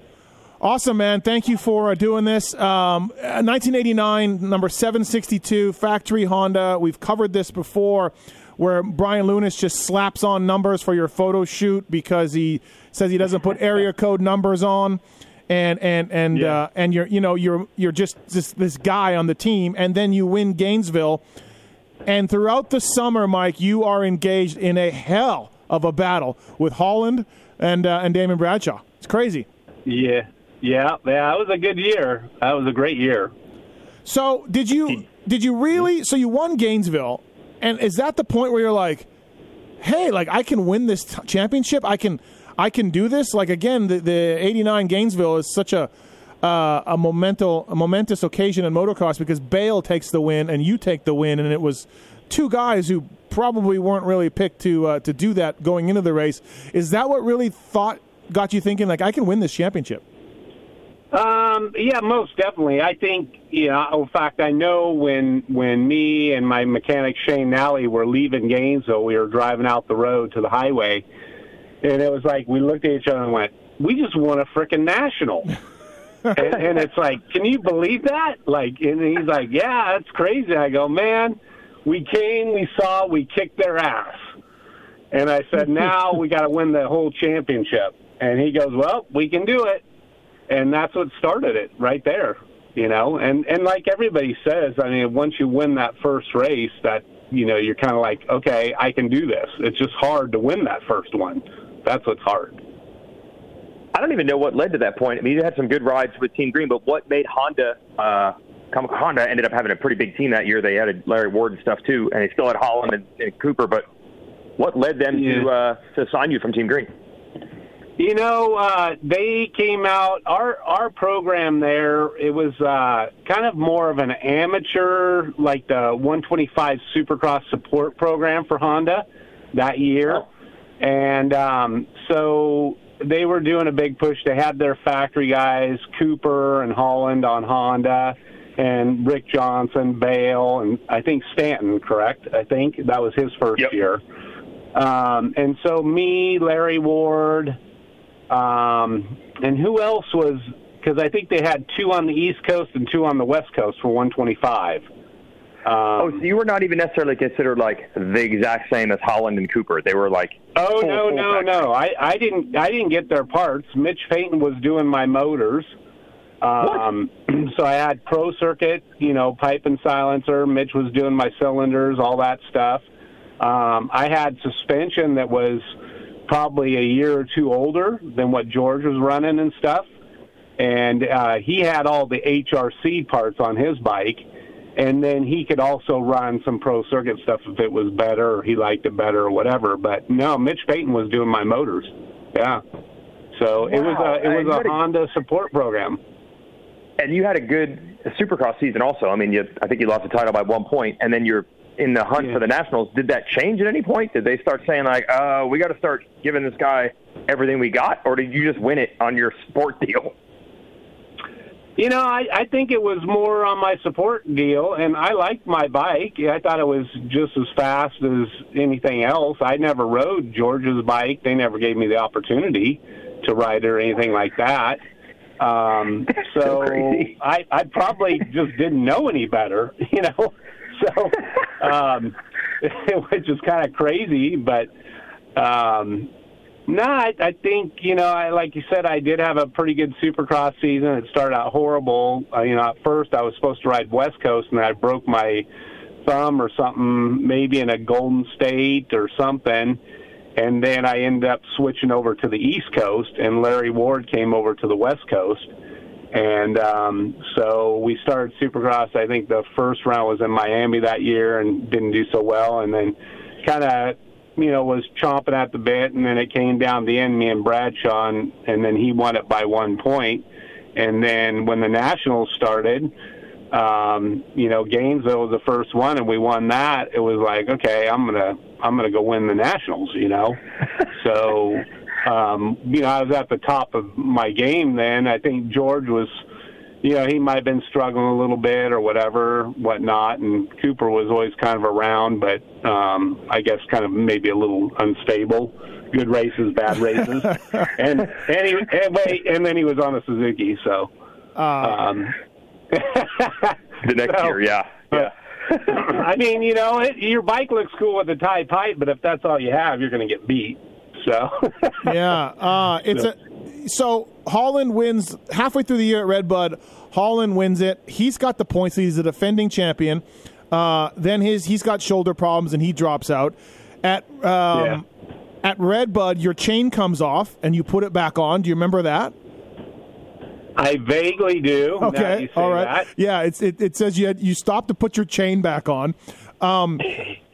Awesome, man. Thank you for uh, doing this. Um, 1989, number 762, factory Honda. We've covered this before where Brian Lunas just slaps on numbers for your photo shoot because he says he doesn't put area code numbers on. And and and yeah. uh, and you're you know you're you're just this this guy on the team, and then you win Gainesville, and throughout the summer, Mike, you are engaged in a hell of a battle with Holland and uh, and Damon Bradshaw. It's crazy. Yeah, yeah, yeah. That was a good year. That was a great year. So did you did you really? So you won Gainesville, and is that the point where you're like, hey, like I can win this t- championship? I can I can do this. Like again, the, the '89 Gainesville is such a uh, a momental a momentous occasion in motocross because Bayle takes the win and you take the win, and it was two guys who probably weren't really picked to uh, to do that going into the race. Is that what really thought got you thinking like I can win this championship? Um, yeah, most definitely. I think, know, in fact, I know when when me and my mechanic Shane Nally were leaving Gainesville, we were driving out the road to the highway, and it was like we looked at each other and went, "We just won a freaking national." [LAUGHS] and, and it's like, can you believe that? Like, and he's like, "Yeah, that's crazy." I go, "Man, we came, we saw, we kicked their ass." And I said, [LAUGHS] "Now we got to win the whole championship." And he goes, "Well, we can do it." and that's what started it right there you know and and like everybody says i mean once you win that first race that you know you're kind of like okay i can do this it's just hard to win that first one that's what's hard i don't even know what led to that point i mean you had some good rides with team green but what made honda uh honda ended up having a pretty big team that year they added larry ward and stuff too and they still had holland and, and cooper but what led them yeah. to uh to sign you from team green you know, uh, they came out. Our our program there. It was uh, kind of more of an amateur, like the 125 Supercross support program for Honda that year, oh. And um, so they were doing a big push. They had their factory guys, Cooper and Holland on Honda, and Rick Johnson, Bayle, and I think Stanton. Correct? I think that was his first yep. year Um, and so me, Larry Ward, um, and who else was? Because I think they had two on the East Coast and two on the West Coast for 125. Oh, so you were not even necessarily considered like the exact same as Holland and Cooper. They were like Oh full- no, full no, no! I, I didn't I didn't get their parts. Mitch Payton was doing my motors. Um, [CLEARS THROAT] so I had Pro Circuit, you know, pipe and silencer. Mitch was doing my cylinders, all that stuff. Um, I had suspension that was probably a year or two older than what George was running and stuff. And uh, he had all the HRC parts on his bike. And then he could also run some pro circuit stuff if it was better or he liked it better or whatever. But no, Mitch Payton was doing my motors. Yeah. So it was a it was a a- Honda support program. And you had a good Supercross season also. I mean, you, I think you lost the title by one point, and then you're in the hunt Yeah. for the Nationals. Did that change at any point? Did they start saying like, uh, we got to start giving this guy everything we got, or did you just win it on your sport deal? You know, I, I think it was more on my support deal, and I liked my bike. I thought it was just as fast as anything else. I never rode George's bike. They never gave me the opportunity to ride or anything like that. Um, [LAUGHS] So so crazy. I, I probably just didn't know any better, [LAUGHS] you know. So, [LAUGHS] um, which is kind of crazy, but um, no, I, I think you know, I like you said, I did have a pretty good Supercross season. It started out horrible. Uh, you know, at first I was supposed to ride West Coast, and I broke my thumb or something, maybe in a Golden State or something. And then I ended up switching over to the East Coast, and Larry Ward came over to the West Coast. And um, so we started Supercross. I think the first round was in Miami that year and didn't do so well. And then kind of, you know, was chomping at the bit. And then it came down to the end, me and Bradshaw, and, and then he won it by one point. And then when the Nationals started, um, you know, Gainesville was the first one, and we won that. It was like, okay, I'm gonna, I'm gonna go win the Nationals, you know. [LAUGHS] so, um, you know, I was at the top of my game then. I think George was, you know, he might have been struggling a little bit or whatever, whatnot, and Cooper was always kind of around, but um, I guess kind of maybe a little unstable. Good races, bad races, [LAUGHS] and and he and, wait, and then he was on a Suzuki, so. Um, [LAUGHS] The next So- year, yeah, yeah. [LAUGHS] I mean, you know, it, your bike looks cool with the tie pipe, but if that's all you have, you're going to get beat. So, yeah, uh, it's a so Holland wins halfway through the year at Redbud. Holland wins it. He's got the points. He's a defending champion. Uh, then his he's got shoulder problems and he drops out. At um, Yeah. at Redbud, your chain comes off and you put it back on. Do you remember that? I vaguely do. now Okay, you all right. that. Yeah, it's, it, it says you had, you stopped to put your chain back on. Um,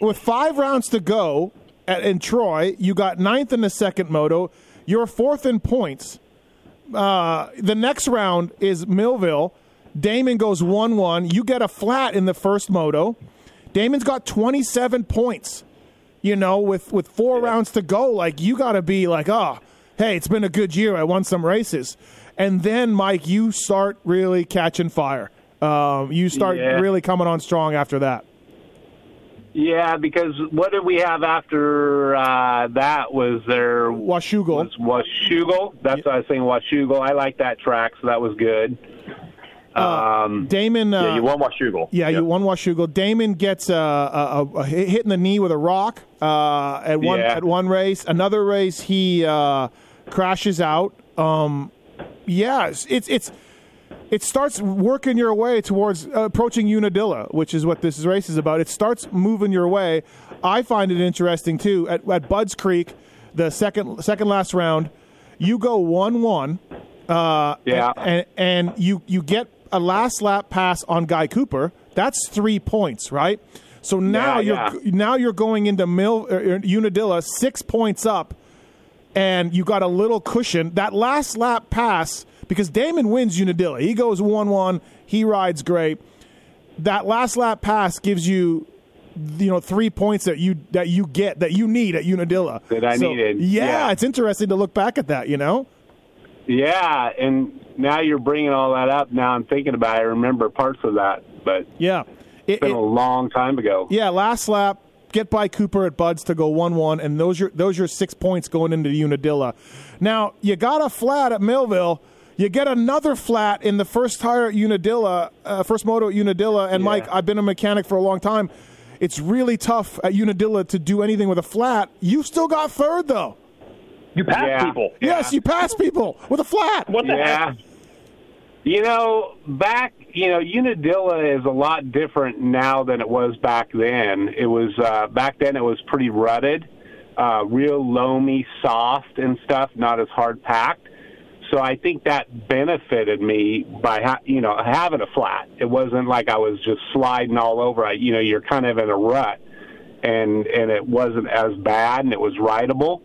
with five rounds to go at, in Troy, you got ninth in the second moto. You're fourth in points. Uh, the next round is Millville. Damon goes 1 1. You get a flat in the first moto. Damon's got 27 points. You know, with, with four rounds to go, like, you got to be like, oh, hey, it's been a good year. I won some races. And then, Mike, you start really catching fire. Um, you start Yeah. really coming on strong after that. Yeah, because what did we have after uh, that? Was there Washougal. was Washougal? That's what I was saying. Washougal. I like that track, so that was good. Um, Damon. Uh, yeah, you won Washougal. Yeah, you won Washougal. Damon gets a, a, a, a hit hit in the knee with a rock uh, at one Yeah. at one race. Another race, he uh, crashes out. Um, yeah, it's, it's it's it starts working your way towards uh, approaching Unadilla, which is what this race is about. It starts moving your way. I find it interesting too. At, at Budds Creek, the second second last round, you go one one. Uh, Yeah. and, and you you get a last lap pass on Guy Cooper. That's three points, right? So now Yeah, you're now you're going into Mill uh, Unadilla six points up, and you got a little cushion. That last lap pass because Damon wins Unadilla. He goes one one. He rides great. That last lap pass gives you. You know, three points that you that you get that you need at Unadilla. That I So, needed. Yeah, Yeah. it's interesting to look back at that. You know, yeah, and now you're bringing all that up. Now I'm thinking about. it. I remember parts of that, but yeah. It- it's been it- a long time ago. Yeah, last lap, get by Cooper at Budds to go one one, and those are those are six points going into Unadilla. Now you got a flat at Millville. You get another flat in the first tire at Unadilla, uh, first moto at Unadilla. And Yeah. Mike, I've been a mechanic for a long time. It's really tough at Unadilla to do anything with a flat. You still got third though. You pass Yeah. people. Yes, you pass people with a flat. What the yeah. heck? You know, back, you know, Unadilla is a lot different now than it was back then. It was, uh, back then it was pretty rutted, uh, real loamy, soft and stuff, not as hard packed. So I think that benefited me by, ha- you know, having a flat. It wasn't like I was just sliding all over. I, you know, you're kind of in a rut and, and it wasn't as bad and it was rideable.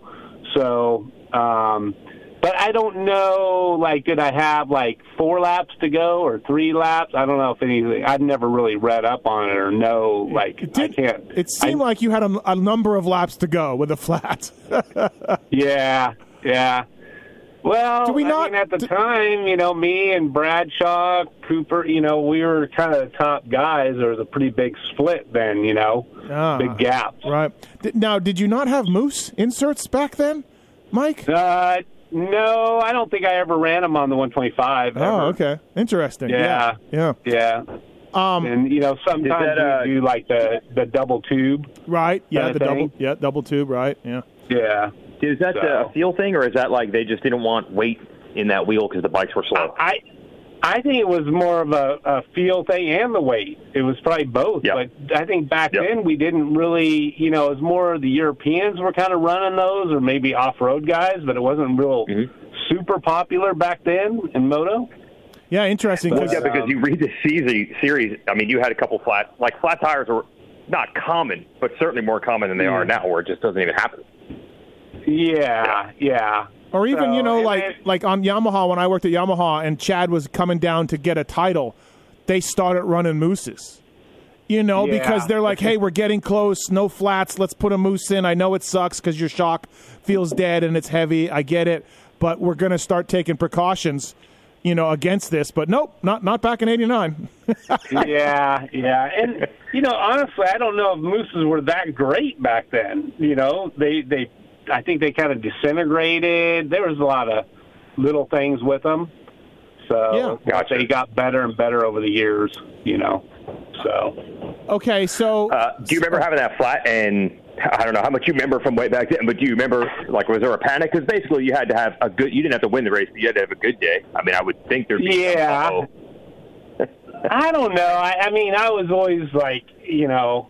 So, um, but I don't know, like, did I have like four laps to go or three laps? I don't know if anything. I've never really read up on it or know. Like, It I can't. It seemed I- like you had a, a number of laps to go with a flat. [LAUGHS] Yeah, yeah. Well, Do we I mean, at the do- time, you know, me and Bradshaw, Cooper, you know, we were kind of the top guys. There was a pretty big split then, you know, Ah. big gaps. right. Did, now, did you not have mousse inserts back then, Mike? Uh, no, I don't think I ever ran them on the 125. ever. Oh, okay. Interesting. Yeah. Yeah. Yeah. Um, And you know, sometimes that, uh, we do like the the double tube. right. Yeah. kinda The double. Yeah. Double tube. Right. Yeah. Yeah. Is that So- a feel thing, or is that like they just didn't want weight in that wheel because the bikes were slow? I I think it was more of a, a feel thing and the weight. It was probably both. Yeah. But I think back Yep. then we didn't really, you know, it was more the Europeans were kind of running those, or maybe off-road guys, but it wasn't real Mm-hmm. super popular back then in moto. Yeah. Interesting. Well, 'cause- yeah, because you read the series, series. I mean, you had a couple flat, like flat tires were not common, but certainly more common than they are now, where it just doesn't even happen. Yeah, yeah. Or even So, you know like like on Yamaha when I worked at Yamaha and Chad was coming down to get a title, they started running mousses. You know Yeah. because they're like, hey, we're getting close, no flats, let's put a mousse in. I know it sucks because your shock feels dead and it's heavy. I get it, but we're gonna start taking precautions, you know, against this. But nope, not not back in '89. [LAUGHS] yeah, yeah, and you know, honestly, I don't know if mousses were that great back then. You know, they they, I think they kind of disintegrated. There was a lot of little things with them, so Yeah. but Gotcha. they got better and better over the years. You know, so okay, so Uh, do you remember having that flat? And I don't know how much you remember from way back then, but do you remember like was there a panic? Because basically you had to have a good. You didn't have to win the race, but you had to have a good day. I mean, I would think there'd be. Yeah. some, I don't know. I, I mean, I was always like, you know,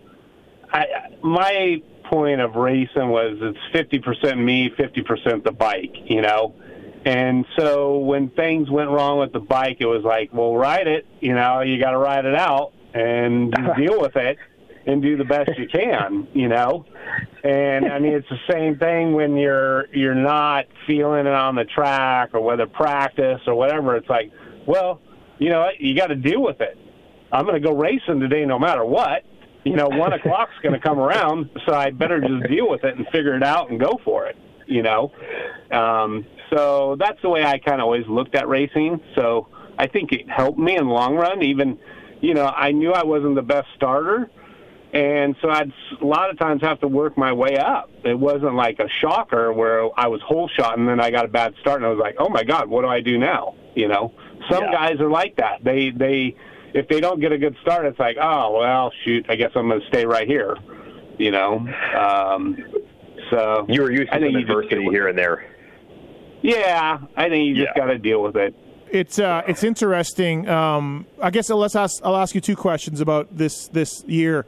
I my point of racing was it's fifty percent me, fifty percent the bike, you know. And so when things went wrong with the bike, it was like, well, ride it. You know, you got to ride it out and [LAUGHS] deal with it and do the best you can. You know. And I mean, it's the same thing when you're you're not feeling it on the track or whether practice or whatever. It's like, well, you know, you got to deal with it. I'm going to go racing today, no matter what. You know, one o'clock's going to come around, so I better just deal with it and figure it out and go for it. You know, um, so that's the way I kind of always looked at racing. So I think it helped me in the long run. Even, you know, I knew I wasn't the best starter, and so I'd a lot of times have to work my way up. It wasn't like a shocker where I was whole shot and then I got a bad start and I was like, oh my god, what do I do now? You know, some Yeah. guys are like that. They they if they don't get a good start, it's like, oh well, shoot, I guess I'm going to stay right here. You know, um, so You were used to I think some adversity here and there. Yeah, I think you just Yeah. got to deal with it. it's uh, it's interesting. Um, I guess let's ask. I'll ask you two questions about this this year.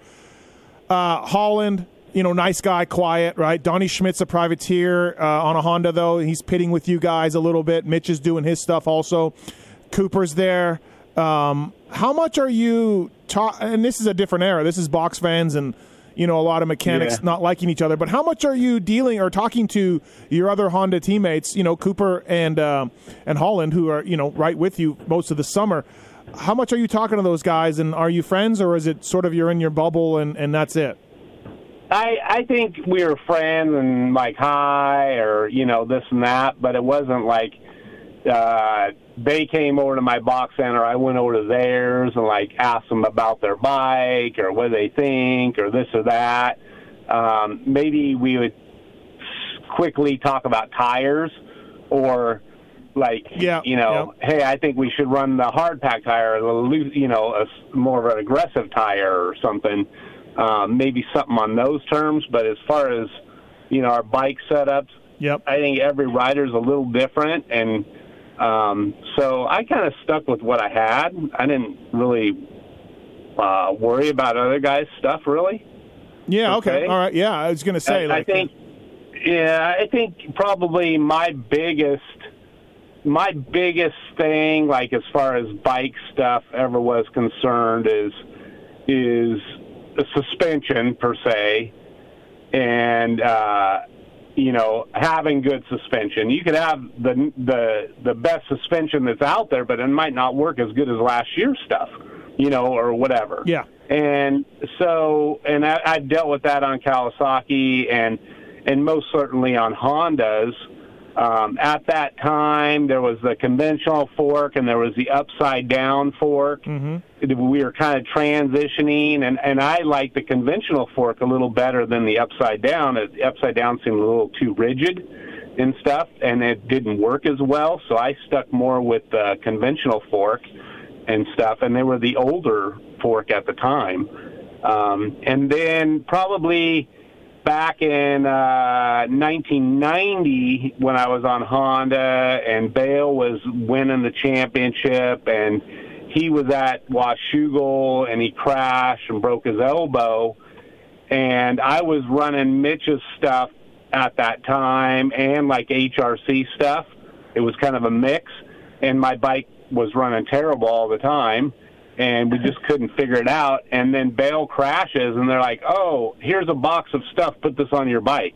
Uh, Holland, you know, nice guy, quiet, right? Donnie Schmit's a privateer uh, on a Honda, though. He's pitting with you guys a little bit. Mitch is doing his stuff also. Cooper's there. Um, how much are you? Ta- and this is a different era. This is box fans and you know a lot of mechanics Yeah. not liking each other. But how much are you dealing or talking to your other Honda teammates? You know, Cooper and uh, and Holland, who are you know right with you most of the summer. How much are you talking to those guys, and are you friends, or is it sort of you're in your bubble and, and that's it? I I think we were friends and like hi or you know this and that, but it wasn't like uh, they came over to my box center. I went over to theirs and like asked them about their bike or what they think or this or that. um, maybe we would quickly talk about tires or like Yeah, you know hey i think we should run the hard pack tire the loose you know a more of an aggressive tire or something um, maybe something on those terms but as far as you know our bike setups Yep. i think every rider's a little different and um, so i kind of stuck with what i had i didn't really uh, worry about other guys stuff really Yeah. Okay. Okay. All right. Yeah. I was going to say. I, like, I think, yeah, I think probably my biggest, my biggest thing, like as far as bike stuff ever was concerned, is is the suspension per se, and uh, you know having good suspension. You could have the the the best suspension that's out there, but it might not work as good as last year's stuff, you know, or whatever. Yeah. And so, and I, I've dealt with that on Kawasaki and and most certainly on Hondas. Um, at that time, there was the conventional fork and there was the upside down fork. Mm-hmm. We were kind of transitioning, and and I like the conventional fork a little better than the upside down. The upside down seemed a little too rigid and stuff, and it didn't work as well. So I stuck more with the conventional fork and stuff, and they were the older fork at the time. Um, and then probably back in uh, 1990 when I was on Honda and Bayle was winning the championship and he was at Washougal and he crashed and broke his elbow. And I was running Mitch's stuff at that time and like HRC stuff. It was kind of a mix. And my bike was running terrible all the time and we just couldn't figure it out. And then Bayle crashes, and they're like, "Oh, here's a box of stuff. Put this on your bike."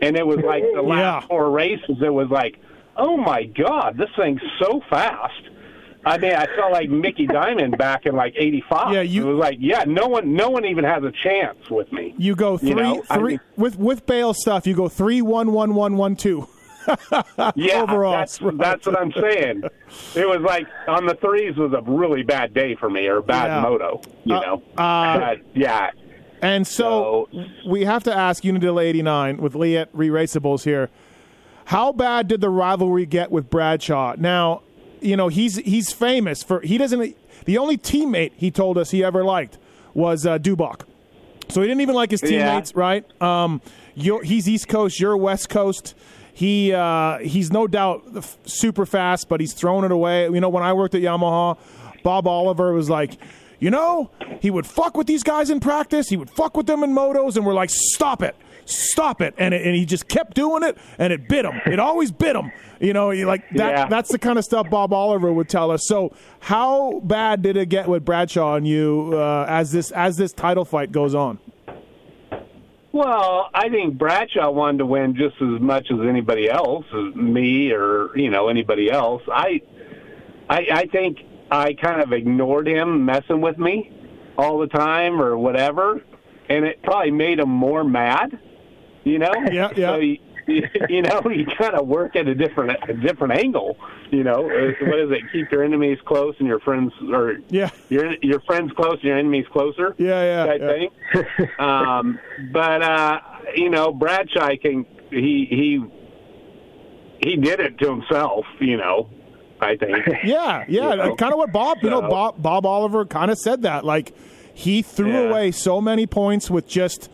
And it was like the last Yeah. four races. It was like, "Oh my God, this thing's so fast." I mean, I felt like Mickey Dymond back in like '85. Yeah, you- it was like, yeah, no one, no one even has a chance with me. You go three, You know, I three mean- with with Bayle stuff. You go three, one, one, one, one, two. Yeah, [LAUGHS] overall, that's, right. that's what I'm saying. It was like on the threes was a really bad day for me, or bad Yeah. moto. You Uh, know, uh, yeah. And so, we have to ask Unadilla 89 with Leatt Re-Raceables here. How bad did the rivalry get with Bradshaw? Now, you know, he's he's famous for he doesn't the only teammate he told us he ever liked was uh, Dubach. So he didn't even like his Yeah. teammates, right? Um, you're, he's East Coast, you're West Coast. He uh, he's no doubt super fast, but he's throwing it away. You know, when I worked at Yamaha, Bob Oliver was like, you know, he would fuck with these guys in practice. He would fuck with them in motos, and we're like, stop it, stop it, and it, and he just kept doing it, and it bit him. It always bit him. You know, like that. Yeah. That's the kind of stuff Bob Oliver would tell us. So, how bad did it get with Bradshaw and you uh, as this as this title fight goes on? Well, I think Bradshaw wanted to win just as much as anybody else, as me or you know anybody else. I, I, I think I kind of ignored him messing with me all the time or whatever, and it probably made him more mad. You know? [LAUGHS] Yeah, yeah. So you, [LAUGHS] you know, you kind of work at a different a different angle. You know, what is it? Keep your enemies close and your friends, or Yeah. your your friends close and your enemies closer Yeah, yeah, type yeah. thing. um, but uh, you know, Bradshaw can he he he did it to himself. You know, I think. [LAUGHS] Yeah, yeah, You know? kind of what Bob, you know, Bob Bob Oliver kind of said that. Like he threw Yeah. away so many points with just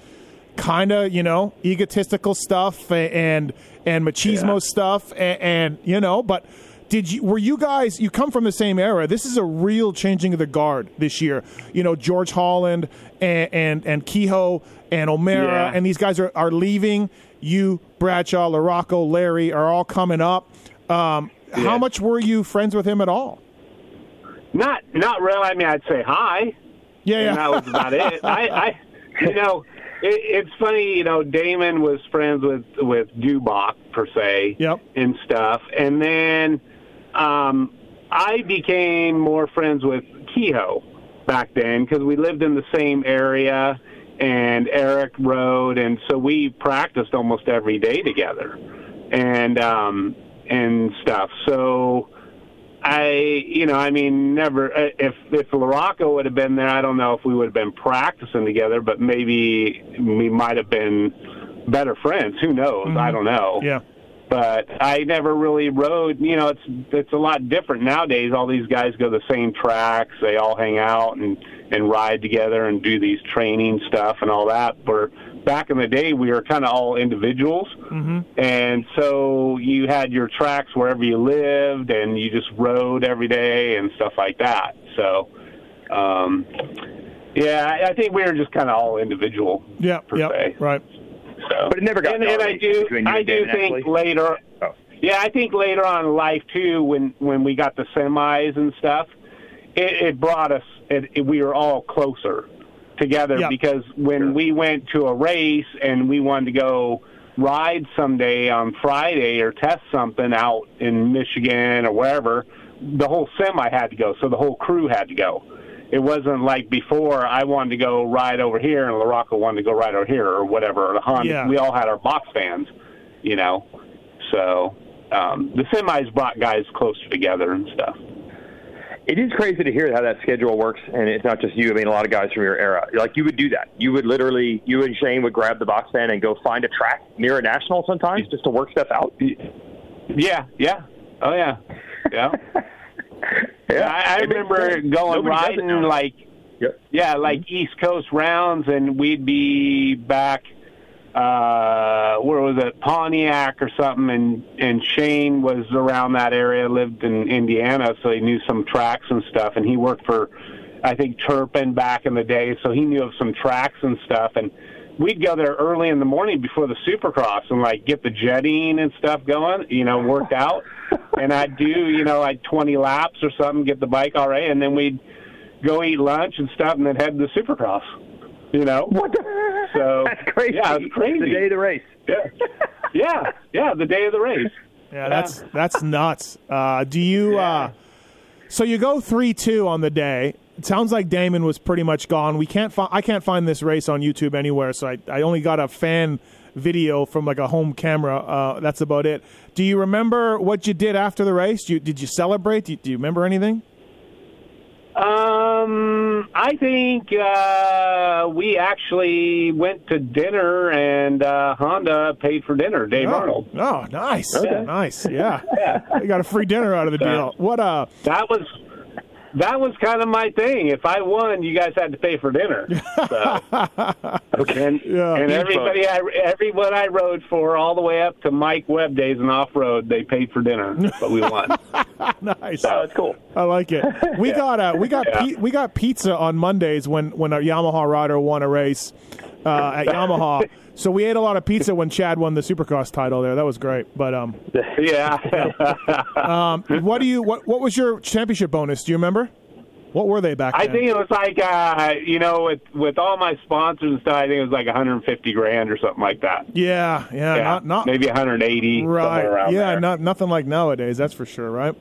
kind of you know egotistical stuff and and machismo Yeah. stuff and, and you know, but. Did you were you guys you come from the same era? This is a real changing of the guard this year. You know, George Holland and and, and Kehoe and O'Mara Yeah. and these guys are, are leaving. You, Bradshaw, LaRocco, Larry are all coming up. Um, How much were you friends with him at all? Not not really. I mean, I'd say hi. Yeah, yeah. and that was about it. I, I you know, it, it's funny. You know, Damon was friends with with Dubach per se, Yep. and stuff, and then um, I became more friends with Kehoe back then because we lived in the same area, and Eric rode, and so we practiced almost every day together, and um, and stuff. So I, you know, I mean, never. uh, If if LaRocco would have been there, I don't know if we would have been practicing together, but maybe we might have been better friends. Who knows? I don't know. Yeah. But I never really rode. You know, it's it's a lot different nowadays. All these guys go the same tracks. They all hang out and and ride together and do these training stuff and all that. Where back in the day, we were kind of all individuals. Mm-hmm. And so you had your tracks wherever you lived, and you just rode every day and stuff like that. So, um, yeah, I- I think we were just kind of all individual. Yeah. per Yeah. se. Right. So, But it never got and, and I do, I do think Ashley? later. Oh. Yeah, I think later on in life too, when when we got the semis and stuff, it, it brought us. It, it, we were all closer together Yeah. because when we went to a race and we wanted to go ride someday on Friday or test something out in Michigan or wherever, the whole semi had to go. So the whole crew had to go. It wasn't like before I wanted to go ride over here and LaRocco wanted to go ride over here or whatever. Or the Honda. Yeah. We all had our box fans, you know. So um, the semis brought guys closer together and stuff. It is crazy to hear how that schedule works, and it's not just you. I mean, a lot of guys from your era, like you would do that. You would literally, you and Shane would grab the box fan and go find a track near a national sometimes just to work stuff out. Yeah, yeah, oh yeah, yeah. [LAUGHS] Yeah, I, I remember going Nobody riding like Yep. yeah, like mm-hmm. East Coast rounds, and we'd be back. Uh, where was it? Pontiac or something, and and Shane was around that area, lived in Indiana, so he knew some tracks and stuff, and he worked for, I think Turpin back in the day, so he knew of some tracks and stuff, and we'd go there early in the morning before the Supercross and like get the jetting and stuff going, you know, worked out, [LAUGHS] and I'd do you know like 20 laps or something, get the bike all right, and then we'd go eat lunch and stuff, and then head to the Supercross. You know, What the? [LAUGHS] So, [LAUGHS] That's crazy. yeah, it's crazy. The day of the race. yeah, yeah, yeah, the day of the race. [LAUGHS] Yeah, that's that's nuts. Uh, do you? Uh, so you go three two on the day. It sounds like Damon was pretty much gone. We can't. Fi- I can't find this race on YouTube anywhere. So I, I only got a fan video from like a home camera. Uh, that's about it. Do you remember what you did after the race? You, did you celebrate? Do you, do you remember anything? Um, I think uh, we actually went to dinner, and uh, Honda paid for dinner. Dave oh, Arnold. Oh, nice, nice. [LAUGHS] Yeah, you got a free dinner out of the deal. What? Uh, That was that was kind of my thing. If I won, you guys had to pay for dinner. So. [LAUGHS] okay. And, Yeah. and everybody, I, everyone I rode for, all the way up to Mike Webb days and off road, they paid for dinner, but we won. [LAUGHS] nice. Oh, that's cool. I like it. [LAUGHS] We got uh, we got Yeah. we got pizza on Mondays when when a Yamaha rider won a race uh, at Yamaha. So we ate a lot of pizza when Chad won the Supercross title there. That was great. But um, [LAUGHS] yeah. [LAUGHS] um, what do you what what was your championship bonus? Do you remember? What were they back then? I then? think it was like uh, you know, with with all my sponsors and stuff, I think it was like 150 grand or something like that. yeah, yeah, Yeah, not not maybe 180, right. yeah, there. not nothing like nowadays. That's for sure. Right.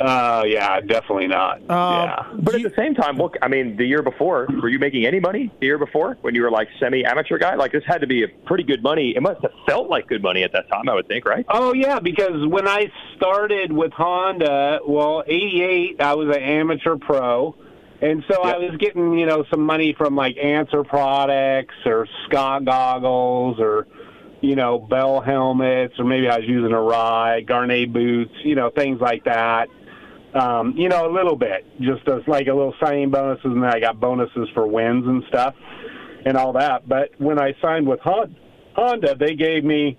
Uh, yeah, definitely not. Um, yeah. But at the same time, look, I mean, the year before, were you making any money the year before when you were like semi amateur guy? Like, this had to be a pretty good money. It must have felt like good money at that time, I would think, right? Oh yeah, because when I started with Honda, well, '88, I was an amateur pro, and so I was getting you know some money from like Answer products or Scott goggles or you know Bell helmets or maybe I was using a ride, Gaerne boots, you know things like that. Um, you know, a little bit, just as like a little signing bonuses, and then I got bonuses for wins and stuff and all that. But when I signed with Hon- Honda, they gave me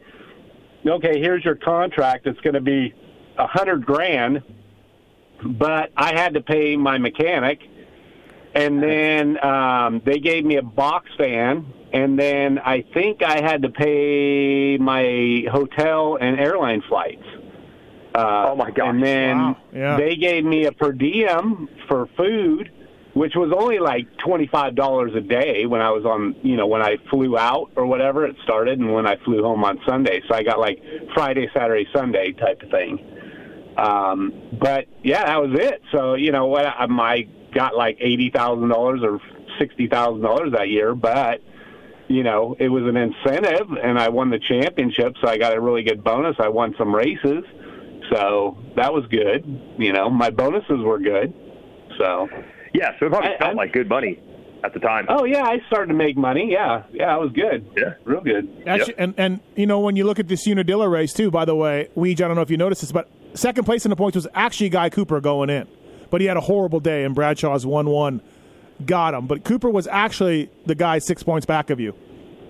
okay, here's your contract. It's going to be a hundred grand, but I had to pay my mechanic, and then um, they gave me a box fan, and then I think I had to pay my hotel and airline flights. Uh, Oh, my god! And then Wow. Yeah. they gave me a per diem for food, which was only like twenty five dollars a day when I was on, you know, when I flew out or whatever it started, and when I flew home on Sunday. So I got like Friday, Saturday, Sunday type of thing. Um, but yeah, that was it. So you know what? I, I got like eighty thousand dollars or sixty thousand dollars that year, but you know it was an incentive, and I won the championship, so I got a really good bonus. I won some races, so that was good. You know, my bonuses were good. So Yeah, so it probably I- felt I'm- like good money at the time. oh yeah, I started to make money. Yeah, yeah, it was good. Yeah. real good. Actually, and and you know when you look at this Unadilla race too. By the way, Weege, I don't know if you noticed this, but second place in the points was actually Guy Cooper going in, but he had a horrible day, and Bradshaw's one one got him. But Cooper was actually the guy six points back of you.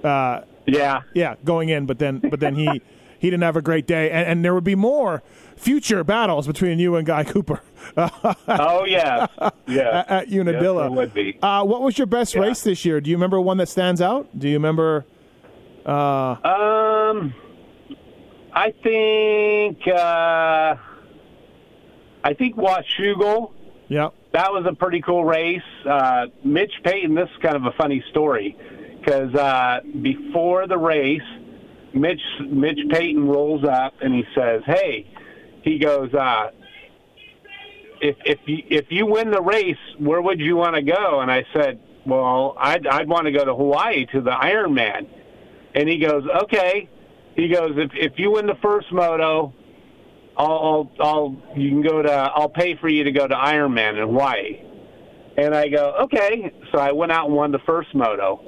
Uh, Yeah, yeah, going in, but then but then he [LAUGHS] he didn't have a great day, and, and there would be more future battles between you and Guy Cooper [LAUGHS] oh yeah, yeah. at, at Unadilla. Yes, would be. Uh, what was your best Yeah. race this year? Do you remember one that stands out? Do you remember? Um, I think uh, I think Washougal. Yeah. That was a pretty cool race. Uh, Mitch Payton. This is kind of a funny story because uh, before the race, Mitch Mitch Payton rolls up and he says, "Hey," he goes, uh, "If if you if you win the race, where would you want to go?" And I said, "Well, I'd I'd want to go to Hawaii to the Ironman." And he goes, "Okay." He goes, "If if you win the first moto, I'll I'll, I'll you can go to I'll pay for you to go to Ironman in Hawaii." And I go, "Okay." So I went out and won the first moto.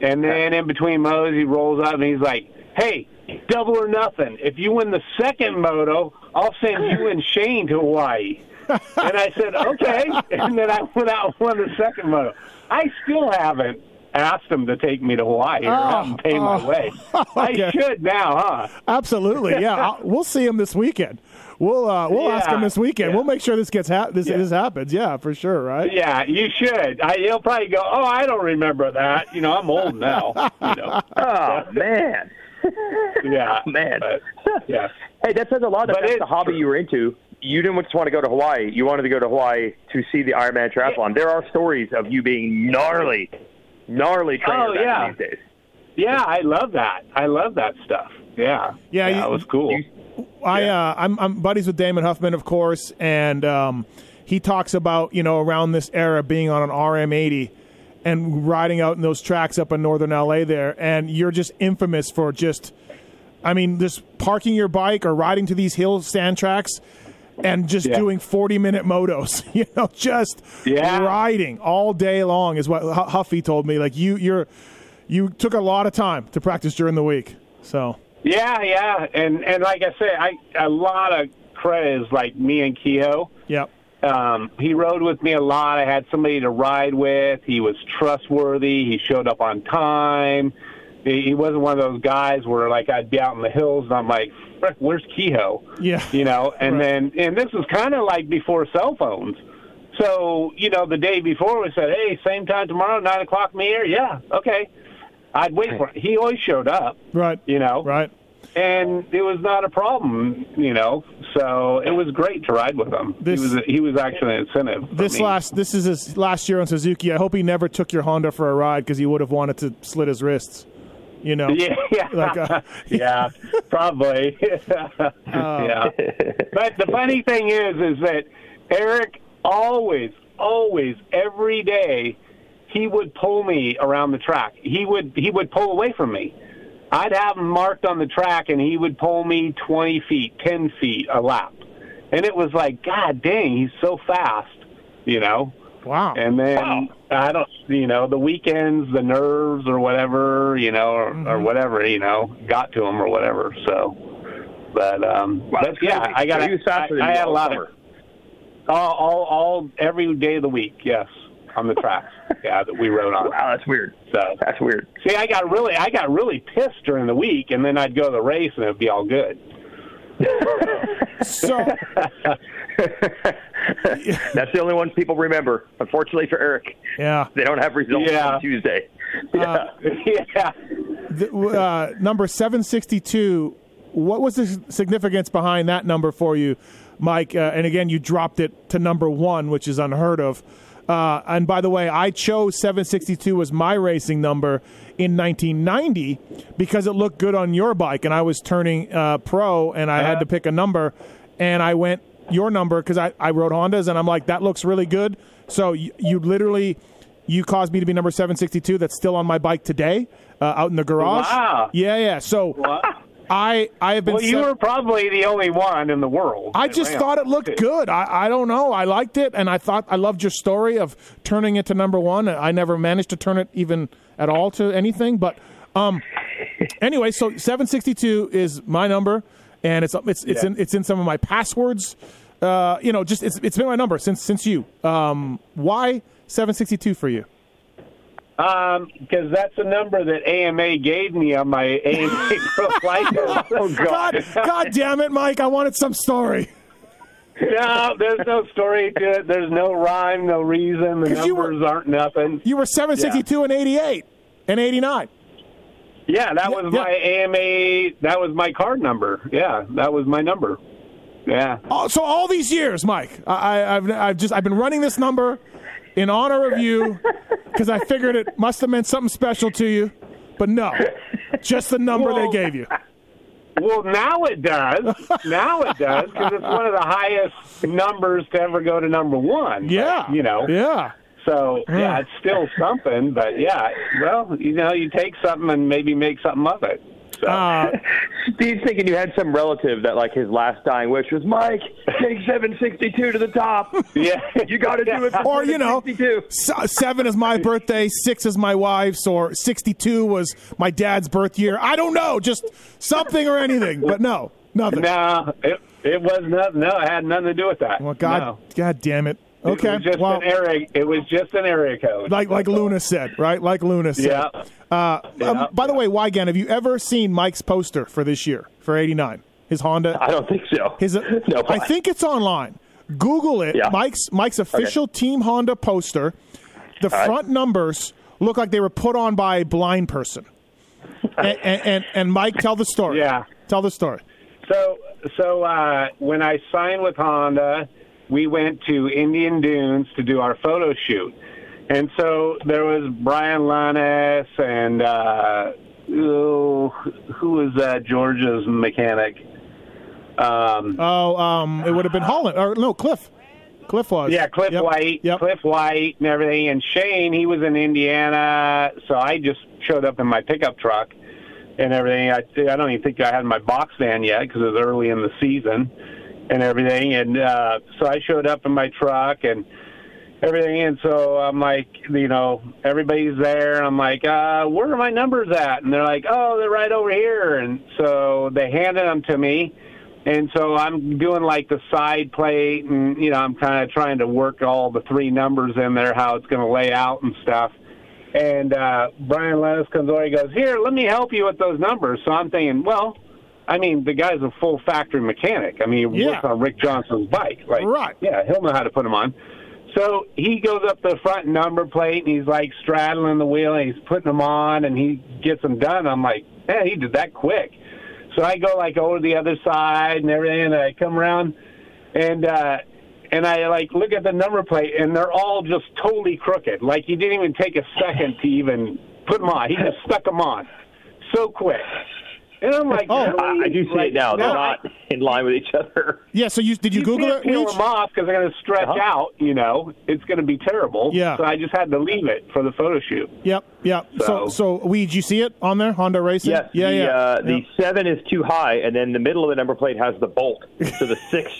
And then in between motos, he rolls up and he's like, "Hey, double or nothing. If you win the second moto, I'll send you and Shane to Hawaii." [LAUGHS] and I said, "Okay." And then I went out and won the second moto. I still haven't asked him to take me to Hawaii or have him pay my oh, way. okay. I should now, huh? Absolutely, yeah. [LAUGHS] I'll, we'll see him this weekend. We'll uh, we'll ask him this weekend. yeah. We'll make sure this gets ha- this Yeah. this happens. Yeah, for sure. Right. Yeah, you should. I, he'll probably go, "Oh, I don't remember that. You know, I'm old now." You know. [LAUGHS] Oh man, [LAUGHS] Yeah, man. But, yeah. Hey, that says a lot. That But that's the hobby true. you were into. You didn't just want to go to Hawaii. You wanted to go to Hawaii to see the Ironman triathlon. There are stories of you being gnarly, gnarly trainer Oh, yeah. these days. Yeah, I love that. I love that stuff. Yeah. Yeah, you- it was cool. I uh, I'm I'm buddies with Damon Huffman, of course, and um, he talks about you know around this era being on an RM80 and riding out in those tracks up in northern LA there, and you're just infamous for just, I mean, just parking your bike or riding to these hill sand tracks. And just Yeah. doing forty minute motos, [LAUGHS] you know, just Yeah. riding all day long is what Hu- Huffy told me. Like you, you're, you took a lot of time to practice during the week. So yeah, yeah, and and like I said, I a lot of credit is like me and Kehoe. yeah, Um, he rode with me a lot. I had somebody to ride with. He was trustworthy. He showed up on time. He, he wasn't one of those guys where like I'd be out in the hills and I'm like, "Frick, "Where's Kehoe?" yeah, you know and Right. then and this was kind of like before cell phones so you know the day before we said hey same time tomorrow nine o'clock me here yeah okay i'd wait for it. he always showed up right, you know right. And it was not a problem you know so it was great to ride with him This- he was he was actually an incentive This me. last this is his last year on Suzuki. I hope he never took your Honda for a ride because he would have wanted to slit his wrists. You know, Yeah, [LAUGHS] yeah, Like, uh, [LAUGHS] yeah, probably. [LAUGHS] yeah. But the funny thing is, is that Eric always, always, every day, he would pull me around the track. He would, he would pull away from me. I'd have him marked on the track, and he would pull me twenty feet, ten feet a lap, and it was like, God dang, he's so fast, you know. wow. And then I don't, you know, the weekends, the nerves or whatever, you know, or, Mm-hmm. or whatever, you know, got to him or whatever. So, but um, Wow, but yeah. I got. So he was I, I had a lot summer. of all, all, all every day of the week. Yes, on the tracks. Yeah, that we rode on. Wow, that's weird. So That's weird. see, I got really, I got really pissed during the week, and then I'd go to the race and it'd be all good. So [LAUGHS] That's the only one people remember. Unfortunately for Eric, yeah, they don't have results Yeah. on Tuesday. [LAUGHS] Uh, yeah. the, uh, number seven sixty two. What was the significance behind that number for you, Mike? Uh, and again, you dropped it to number one, which is unheard of. Uh, and by the way, I chose 762 as my racing number in 1990 because it looked good on your bike, and I was turning uh, pro, and I had to pick a number, and I went your number because I, I rode Hondas, and I'm like, that looks really good. So you, you literally you caused me to be number 762. That's still on my bike today, uh, out in the garage. Wow. Yeah, yeah. So Wow. I I have been. Well, you set- were probably the only one in the world. I just thought it looked good. I, I don't know. I liked it, and I thought I loved your story of turning it to number one. I never managed to turn it even at all to anything, but um, anyway. So seven sixty two is my number, and it's it's it's Yeah. in it's in some of my passwords. Uh, you know, just it's it's been my number since since you. Um, why seven sixty two for you? Um, because that's the number that AMA gave me on my AMA Pro [LAUGHS] license. [LAUGHS] oh [LAUGHS] God, God damn it, Mike! I wanted some story. No, there's no story to it. There's no rhyme, no reason. The you were- numbers aren't nothing. You were seven sixty two and eighty eight and eighty nine. Yeah, that was Yeah. my AMA. That was my card number. Yeah, that was my number. Yeah. Oh, so all these years, Mike, I, I, I've, I've just I've been running this number in honor of you because I figured it must have meant something special to you, but no, just the number they gave you. Well, now it does. now it does because it's one of the highest numbers to ever go to number one. But, Yeah, you know. yeah. So yeah, it's still something. But yeah, well, you know, you take something and maybe make something of it. So. Uh, Steve's thinking you had some relative that like his last dying wish was Mike, take 762 to the top. [LAUGHS] yeah, You got to do it. For or you know, 762. seven is my birthday, six is my wife's, or sixty-two was my dad's birth year. I don't know, just something or anything, but no, nothing. No, it it was nothing. No, it had nothing to do with that. Well, God, No. God damn it. Okay, It was just well, an area. It was just an area code. like like Luna said, right? Like Luna said. Yeah. Uh, Yeah. um, by the way, Weigandt, have you ever seen Mike's poster for this year for '89? His Honda. I don't think so. His, [LAUGHS] no, I think it's online. Google it. Yeah. Mike's Mike's official Team Honda poster. The right. front numbers look like they were put on by a blind person. and, and, and and Mike, tell the story. Yeah. tell the story. So, so uh, when I signed with Honda, we went to Indian Dunes to do our photo shoot, and so there was Brian Lunnis and uh, oh, who was that? Georgia's mechanic. Um, Oh, um, it would have been Holland or no Cliff. Cliff was. yeah, Cliff Yep. White, Yep. Cliff White, and everything. And Shane, he was in Indiana, so I just showed up in my pickup truck and everything. I I don't even think I had my box van yet because it was early in the season and everything. And uh, so I showed up in my truck and everything. And so I'm like, you know, everybody's there. And I'm like, uh, where are my numbers at? And they're like, oh, they're right over here. And so they handed them to me. And so I'm doing like the side plate, and you know, I'm kind of trying to work all the three numbers in there, how it's going to lay out and stuff. And uh, Brian Lunnis comes over, he goes, "Here, let me help you with those numbers." So I'm thinking, well, I mean, the guy's a full factory mechanic. I mean, he Yeah. works on Rick Johnson's bike, like, Right. Yeah, he'll know how to put them on. So he goes up the front number plate and he's like straddling the wheel and he's putting them on and he gets them done. I'm like, man, he did that quick. So I go like over the other side and everything, and I come around and uh, and I like look at the number plate and they're all just totally crooked. Like he didn't even take a second to even put them on. He just stuck them on so quick. And I'm like, [LAUGHS] Oh, really? I, I do see Like, it now. They're no, not in line with each other. [LAUGHS] Yeah. So you did you, you Google can't it? peel Leach? them off because they're going to stretch Uh-huh. out. You know, it's going to be terrible. Yeah. So I just had to leave it for the photo shoot. Yep. Yep. So So- so we did you see it on there? Honda Racing. Yes. Yeah. the, yeah. Uh, the seven is too high, and then the middle of the number plate has the bolt. So the [LAUGHS] six.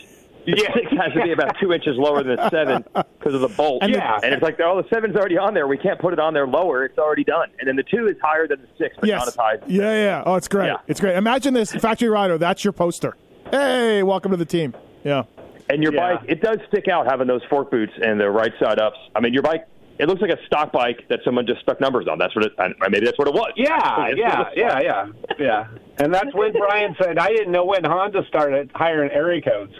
The [LAUGHS] Yeah. six has to be about two inches lower than the seven because of the bolt. And the- Yeah. and it's like, oh, the seven's already on there. We can't put it on there lower. It's already done. And then the two is higher than the six, but not Yes. as high. Yeah, yeah. Oh, it's great. Yeah. It's great. Imagine this, factory rider. That's your poster. Hey, welcome to the team. Yeah. And your Yeah. bike, it does stick out having those fork boots and the right side ups. I mean, your bike, it looks like a stock bike that someone just stuck numbers on. That's what it, and maybe that's what it was. Yeah, That's what it yeah, yeah, yeah, yeah. And that's when Brian said, I didn't know when Honda started hiring area codes.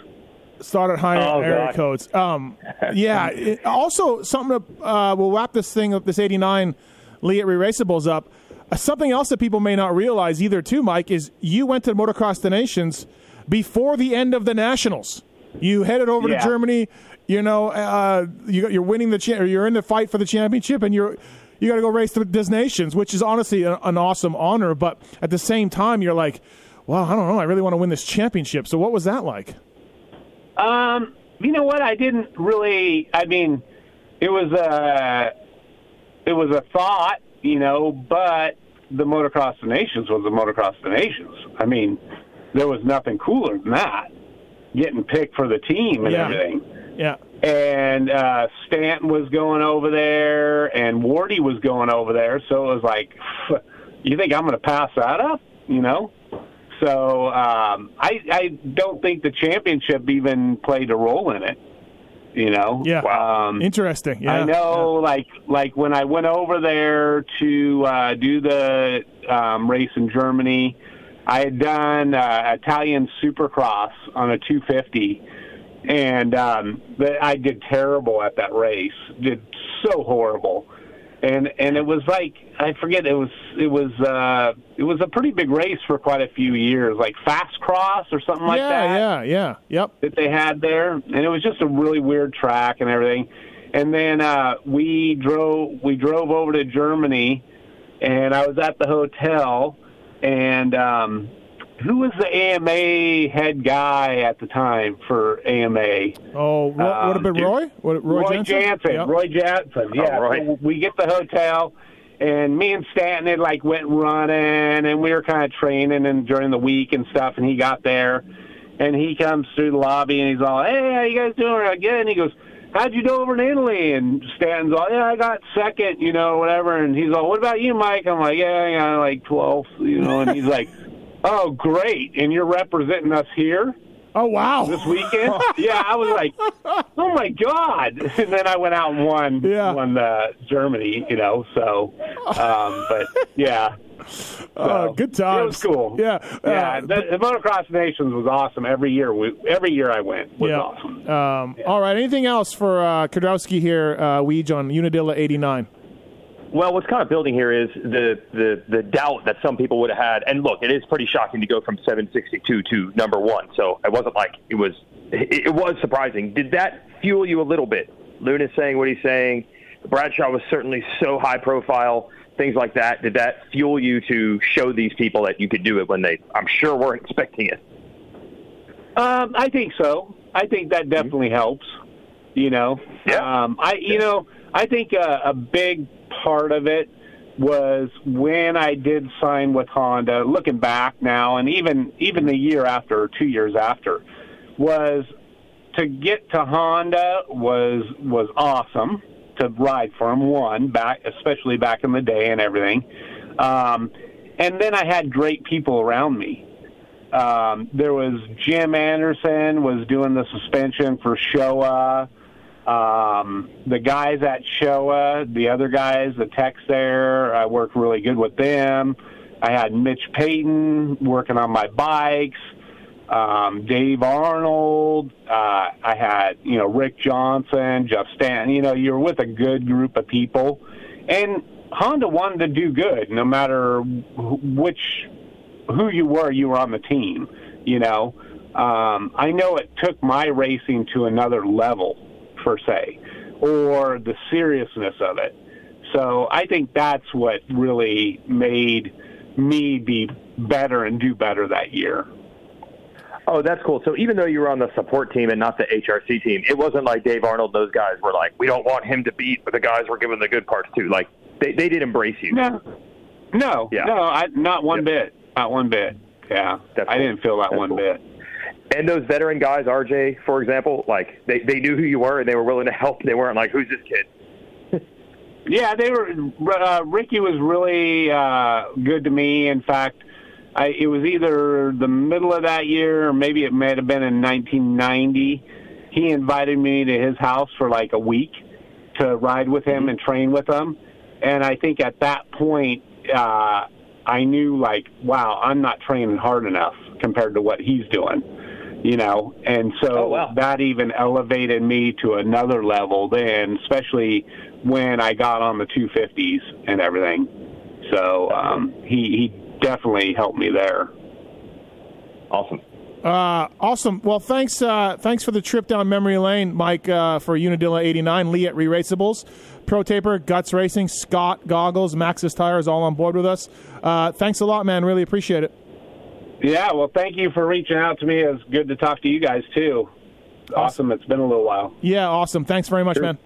Started hiring Oh, codes. Um, yeah. [LAUGHS] It- also, something to, uh, we'll wrap this thing up, this 89 Leatt Re-Raceables up. Uh, something else that people may not realize either, too, Mike, is you went to Motocross the Nations before the end of the Nationals. You headed over Yeah. to Germany. You know, uh, you, you're winning the cha- or you're in the fight for the championship, and you're you got to go race the Des Nations, which is honestly a, an awesome honor. But at the same time, you're like, well, I don't know, I really want to win this championship. So, what was that like? Um, you know what? I didn't really. I mean, it was a it was a thought, you know, but the Motocross of Nations was the Motocross of Nations. I mean, there was nothing cooler than that. Getting picked for the team and Yeah. everything. Yeah. And uh, Stanton was going over there, and Wardy was going over there. So it was like, [SIGHS] you think I'm going to pass that up? You know. So um, I I don't think the championship even played a role in it. You know. Yeah. Um, Interesting. Yeah. I know, like like when I went over there to uh, do the um, race in Germany, I had done uh, Italian Supercross on a 250, and um, but I did terrible at that race. Did so horrible, and and it was like I forget it was it was uh, it was a pretty big race for quite a few years, like Fast Cross or something like that. yeah, that yeah, yeah. Yep. that they had there, and it was just a really weird track and everything. And then uh, we drove we drove over to Germany, and I was at the hotel, and um, who was the AMA head guy at the time for AMA? Oh, Ro- would have um, been. Roy? What, Roy, Roy Jansen? Yep. Roy Jansen. Yeah. Oh, Roy. So we get the hotel, and me and Stanton had like went running, and we were kind of training and during the week and stuff. And he got there, and he comes through the lobby, and he's all, "Hey, how you guys doing?" Again, he goes. How'd you do over in Italy? And Stanton's all, yeah, I got second, you know, whatever. And he's all, what about you, Mike? I'm like, yeah, I got like 12th, you know. And he's like, oh, great. And you're representing us here? Oh, wow. this weekend. yeah, I was like, oh my god! [LAUGHS] And then I went out and won Yeah. won uh, Germany, you know. So, um, but yeah, [LAUGHS] Oh, So, good times. It was cool. Yeah. yeah. Uh, the, the Motocross Nations was awesome every year. We, every year I went was yeah. awesome. Um, All right. Anything else for uh, Kiedrowski here, uh, Weege, on Unadilla 89? Well, what's kind of building here is the, the the doubt that some people would have had. And look, it is pretty shocking to go from 762 to number one. So it wasn't like it was. It, it was surprising. Did that fuel you a little bit? Luna's saying what he's saying. Bradshaw was certainly so high profile. Things like that. Did that fuel you to show these people that you could do it when they, I'm sure, weren't expecting it? Um, I think so. I think that definitely helps. You know, Yeah. um, I you know I think a, a big part of it was when I did sign with Honda. Looking back now, and even even the year after, or two years after, was to get to Honda was was awesome to ride for them. One back, especially back in the day and everything. Um, and then I had great people around me um, there was Jim Anderson was doing the suspension for Showa. Um, the guys at Showa, the other guys, the techs there, I worked really good with them. I had Mitch Payton working on my bikes. Um, Dave Arnold. Uh, I had you know Rick Johnson, Jeff Stanton. You know you're with a good group of people, and Honda wanted to do good no matter wh- which who you were, you were on the team. You know, um, I know it took my racing to another level, per se, or the seriousness of it. So I think that's what really made me be better and do better that year. Oh, that's cool. So even though you were on the support team and not the HRC team, it wasn't like Dave Arnold. Those guys were like, we don't want him to beat, but the guys were given the good parts too. Like they they did embrace you. No, no, Yeah. no, I, not one Yep. bit, not one bit. Yeah, That's I cool. didn't feel that That's one cool. bit. And those veteran guys, RJ, for example, like they they knew who you were and they were willing to help. They weren't like, who's this kid? [LAUGHS] Yeah, they were. Uh, Ricky was really uh, good to me. In fact, I, it was either the middle of that year or maybe it may have been in 1990. He invited me to his house for like a week to ride with him and train with him. And I think at that point, uh, I knew like, wow, I'm not training hard enough compared to what he's doing. You know, and so Oh, wow. that even elevated me to another level then, especially when I got on the 250s and everything. So um, he, he definitely helped me there. Awesome. Uh, awesome. Well, thanks. Uh, thanks for the trip down memory lane, Mike. Uh, for Unadilla '89, Leatt Re-Raceables, Pro Taper, Guts Racing, Scott Goggles, Maxxis Tires, all on board with us. Uh, thanks a lot, man. Really appreciate it. Yeah, well, thank you for reaching out to me. It was good to talk to you guys too. Awesome. It's been a little while. Yeah, awesome. Thanks very much, man.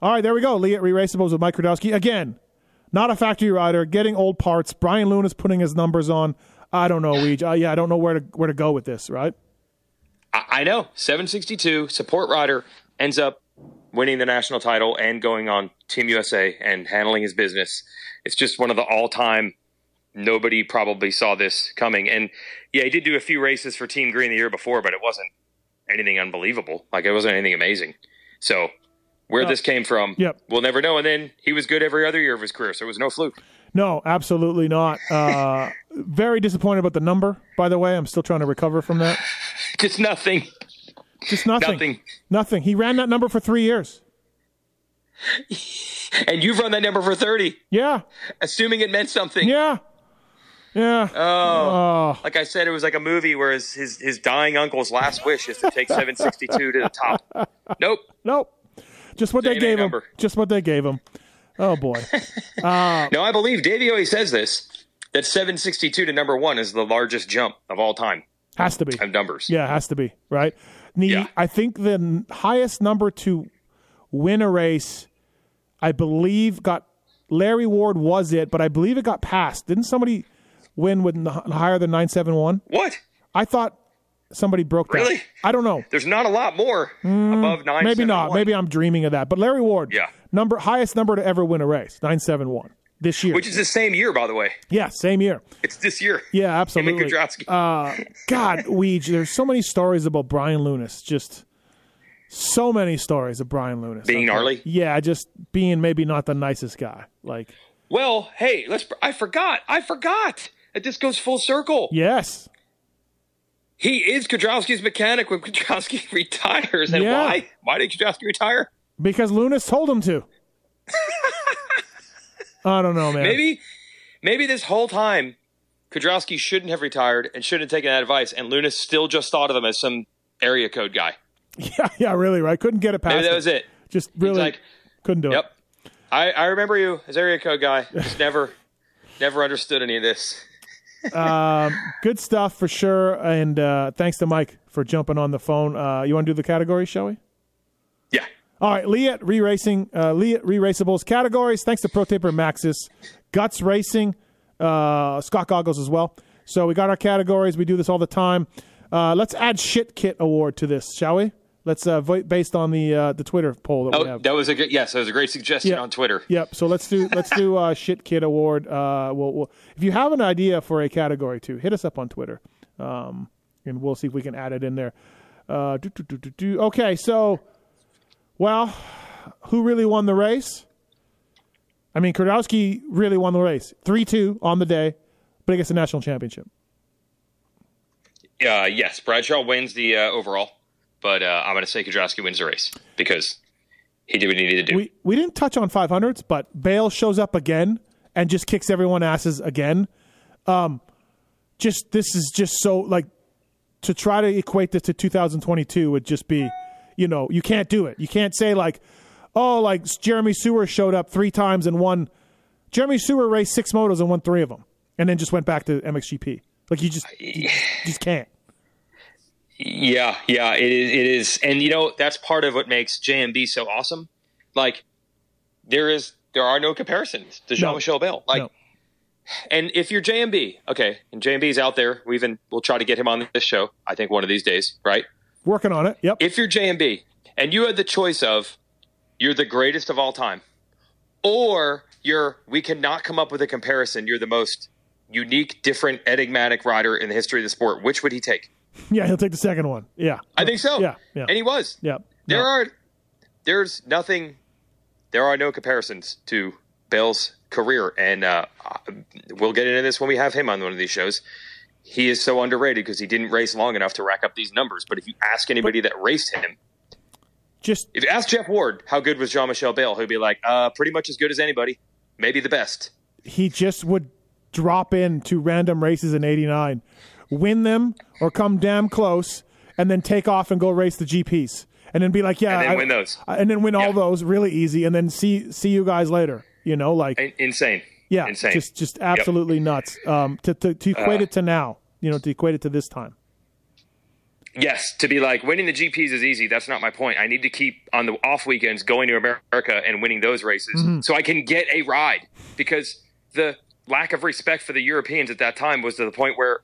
All right, there we go. Leatt Re-Raceables with Mike Kiedrowski again. not a factory rider, getting old parts. Brian Lunnis putting his numbers on. I don't know, Weege. Uh, yeah, I don't know where to where to go with this. Right? I, I know 762 support rider ends up winning the national title and going on Team USA and handling his business. It's just one of the all time. Nobody probably saw this coming. And yeah, he did do a few races for Team Green the year before, but it wasn't anything unbelievable. Like it wasn't anything amazing. So where No. this came from, Yep. we'll never know. And then he was good every other year of his career, so it was no fluke. No, absolutely not. Uh, [LAUGHS] very disappointed about the number. By the way, I'm still trying to recover from that. [LAUGHS] Just nothing. Just nothing. Nothing. Nothing. He ran that number for three years. [LAUGHS] And you've run that number for 30, Yeah. assuming it meant something. Yeah. Yeah. Oh. oh, like I said, it was like a movie where his, his, his dying uncle's last wish is to take 762 to the top. [LAUGHS] Nope. Nope. Just what they gave him. Just what they gave him. Oh boy. [LAUGHS] No, I believe Davey always says this that 762 to number one is the largest jump of all time Has to be. of numbers. Yeah, it has to be right. The Yeah. I think the highest number to win a race, I believe, got Larry Ward was it, but I believe it got passed. Didn't somebody win with n- higher than nine seven one? What? I thought somebody broke that. Really? I don't know. There's not a lot more above nine. Mm, Maybe not. Maybe I'm dreaming of that. But Larry Ward, Yeah. number highest number to ever win a race, nine seven one this year. Which is the same year, by the way. yeah, same year. It's this year. Yeah, absolutely. Uh, God, [LAUGHS] Weege, there's so many stories about Brian Lunnis. Just so many stories of Brian Lunnis. Being gnarly? Yeah, just being maybe not the nicest guy. Like, well, hey, let's. I forgot. I forgot that this goes full circle. yes, He is Kiedrowski's mechanic when [LAUGHS] Kiedrowski [LAUGHS] retires. And Yeah. why? Why did Kiedrowski retire? because Lunnis told him to. [LAUGHS] I don't know, man. Maybe, maybe this whole time, Kudrowski shouldn't have retired and shouldn't have taken that advice, and Lunnis still just thought of him as some area code guy. Yeah, yeah, really, right? Couldn't get it past. Maybe that was it. Just really like, couldn't do it. Yep. I, I remember you as area code guy. Just never, never understood any of this. Um, good stuff for sure. And uh, thanks to Mike for jumping on the phone. Uh, you want to do the category, shall we? Yeah. All right, Leatt re-racing, uh, Leatt re-raceables categories. Thanks to Pro Taper Maxxis, Guts Racing, uh, Scott Goggles as well. So we got our categories. We do this all the time. Uh, let's add Shit Kit Award to this, shall we? Let's uh, vote based on the uh, the Twitter poll that we Oh, have. that was a good. Yes, that was a great suggestion on Twitter. Yep. So let's do let's do uh, [LAUGHS] Shit kid Award. Uh, we'll, we'll, if you have an idea for a category too, hit us up on Twitter, um, and we'll see if we can add it in there. Uh, do, do, do. Okay, so well, who really won the race? I mean, Kiedrowski really won the race, three two on the day, but he gets the national championship. Uh, yes, Bradshaw wins the uh, overall, but uh, I'm going to say Kiedrowski wins the race because he did what he needed to do. We we didn't touch on 500s, but Bayle shows up again and just kicks everyone asses again. Um, just this is just so like to try to equate this to 2022 would just be, you know, you can't do it. You can't say like, oh, like Jeremy Seewer showed up three times and won. Jeremy Seewer raced six motos and won three of them, and then just went back to MXGP. Like you just you just can't. Yeah, yeah, it is. It is, and you know that's part of what makes JMB so awesome. Like there is, there are no comparisons to Jean Michel Bayle. Like, No. and if you're JMB, okay, and JMB's out there, we even we'll try to get him on this show. I think one of these days, right? Working on it. Yep. If you're JMB and you had the choice of you're the greatest of all time, or you're we cannot come up with a comparison. You're the most unique, different, enigmatic rider in the history of the sport. Which would he take? Yeah, he'll take the second one. Yeah. I think so. Yeah, yeah. And he was. Yeah, There No. are there's nothing there are no comparisons to Bayle's career and uh, we'll get into this when we have him on one of these shows. He is so underrated because he didn't race long enough to rack up these numbers. But if you ask anybody that raced him, just if you ask Jeff Ward how good was Jean Michel Bayle, he'll be like, uh, pretty much as good as anybody, maybe the best. he just would drop in to random races in 89, win them or come damn close, and then take off and go race the GPs. And then be like, yeah, And then I- win those. I- and then win all those really easy, and then see see you guys later. You know, like In- insane. yeah, insane. just just absolutely nuts. Um, to to, to equate Uh, it to now, you know, to equate it to this time. Yes, to be like winning the GPs is easy. That's not my point. I need to keep on the off weekends going to America and winning those races so I can get a ride because the lack of respect for the Europeans at that time was to the point where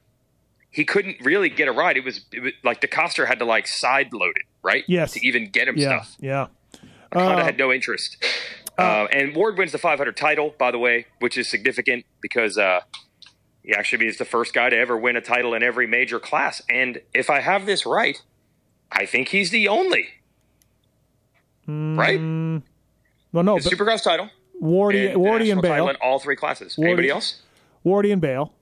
he couldn't really get a ride. It was, it was like DeCoster had to like side load it, right? Yes. To even get him Yeah, stuff. yeah. Honda had no interest. Uh, and Ward wins the 500 title, by the way, which is significant because uh, he actually is the first guy to ever win a title in every major class. And if I have this right, I think he's the only. Right? Well, no, Supercross title, Wardy, and Wardy and title Bayle, in all three classes. Wardy- Anybody else? Wardy and Bayle.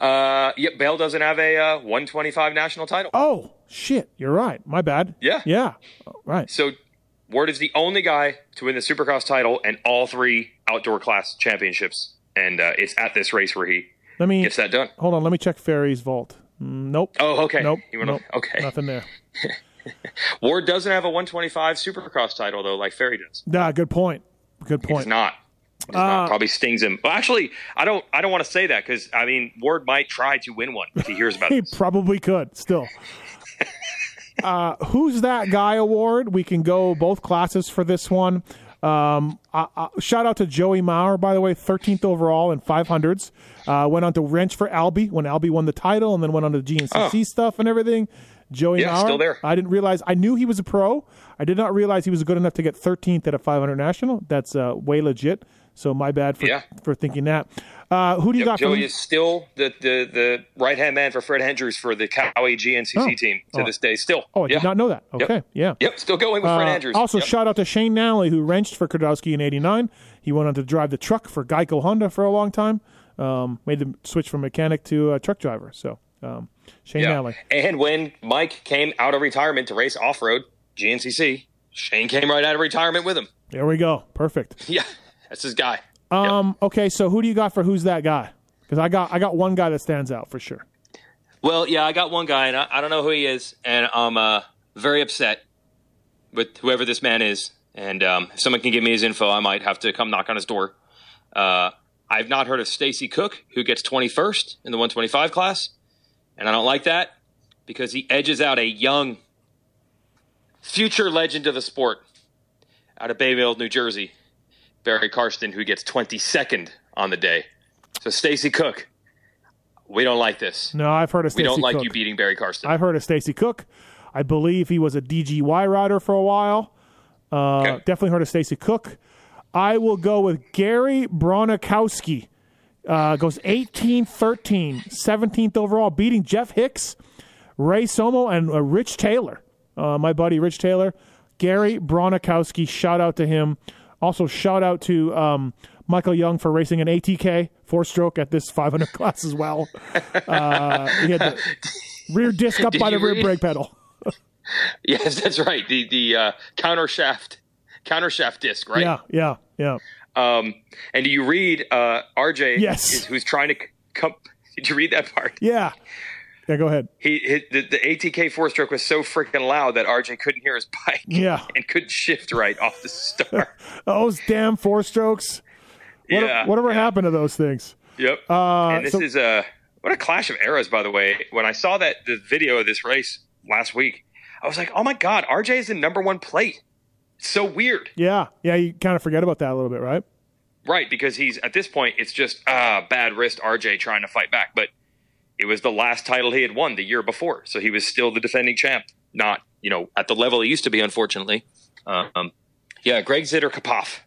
Uh, yep, Bayle doesn't have a uh, 125 national title. Oh shit, you're right. My bad. Yeah. yeah. Oh, Right. So Ward is the only guy to win the Supercross title and all three outdoor class championships. And uh, it's at this race where he Let me gets that done. hold on. Let me check Ferry's vault. Mm, Nope. Oh, okay. Nope. Wanna- nope. okay. Nothing there. [LAUGHS] Ward doesn't have a 125 Supercross title though, like Ferry does. Nah, good point. Good point. He's not. Uh. Probably stings him. Well, actually, I don't. I don't want to say that because I mean, Ward might try to win one if he hears about it. [LAUGHS] He this. probably could still. [LAUGHS] uh, who's that guy award? We can go both classes for this one. Um, I, I, shout out to Joey Maurer, by the way, 13th overall in 500s. Uh, went on to wrench for Albie when Albie won the title, and then went on to the GNCC stuff and everything. Joey Yeah, Maurer, still there. I didn't realize. I knew he was a pro. I did not realize he was good enough to get 13th at a 500 national. That's uh, way legit. So my bad for Yeah. for thinking that. Uh, who do you Yep, got? Joey is still the, the, the right hand man for Fred Andrews for the Cowie GNCC Oh. team to Oh. this day. Still. Oh, I yeah. did not know that. Okay, yeah. Yep, still going with Fred Uh, Andrews. Also, Yep. shout out to Shane Nally, who wrenched for Kiedrowski in '89. He went on to drive the truck for Geico Honda for a long time. Um, made the switch from mechanic to uh, truck driver. So, um, Shane Yeah. Nally. And when Mike came out of retirement to race off road GNCC, Shane came right out of retirement with him. There we go. Perfect. Yeah, that's his guy. Um, okay, so who do you got for who's that guy? Because I got I got one guy that stands out for sure. Well, yeah, I got one guy, and I, I don't know who he is, and I'm uh, very upset with whoever this man is. And um, if someone can give me his info, I might have to come knock on his door. Uh, I've not heard of Stacy Cook, who gets 21st in the 125 class, and I don't like that because he edges out a young, future legend of the sport out of Bayville, New Jersey, Barry Karsten, who gets 22nd on the day. So Stacy Cook, we don't like this. No, I've heard of Stacy. We don't like Cook. you beating Barry Karsten. I've heard of Stacy Cook. I believe he was a DGY rider for a while. Uh, Okay. Definitely heard of Stacy Cook. I will go with Gary Bronikowski. Uh, goes 18 13, 17th overall, beating Jeff Hicks, Ray Somo, and uh, Rich Taylor. Uh, my buddy Rich Taylor. Gary Bronikowski, shout out to him. Also, shout out to um, Michael Young for racing an ATK four stroke at this 500 [LAUGHS] class as well. Uh, he had the [LAUGHS] rear disc up Did by the rear read- brake pedal. [LAUGHS] yes, that's right. The the uh, counter shaft counter shaft disc, right? Yeah, yeah, yeah. Um, and do you read uh, RJ? Yes. is- who's trying to come? Did you read that part? Yeah. Yeah, go ahead. He hit, the, the ATK four stroke was so freaking loud that RJ couldn't hear his bike. Yeah. [LAUGHS] and couldn't shift right off the start. [LAUGHS] Those damn four strokes. What, yeah, whatever yeah. happened to those things? Yep. Uh, and this so- is a what a clash of eras, by the way. When I saw that the video of this race last week, I was like, oh my god, RJ is the number one plate. It's so weird. Yeah, yeah, you kind of forget about that a little bit, right? Right, because he's at this point, it's just ah bad wrist RJ trying to fight back. But it was the last title he had won the year before, so he was still the defending champ. Not you know at the level he used to be, unfortunately. Um, yeah, Greg Zitter Kapoff.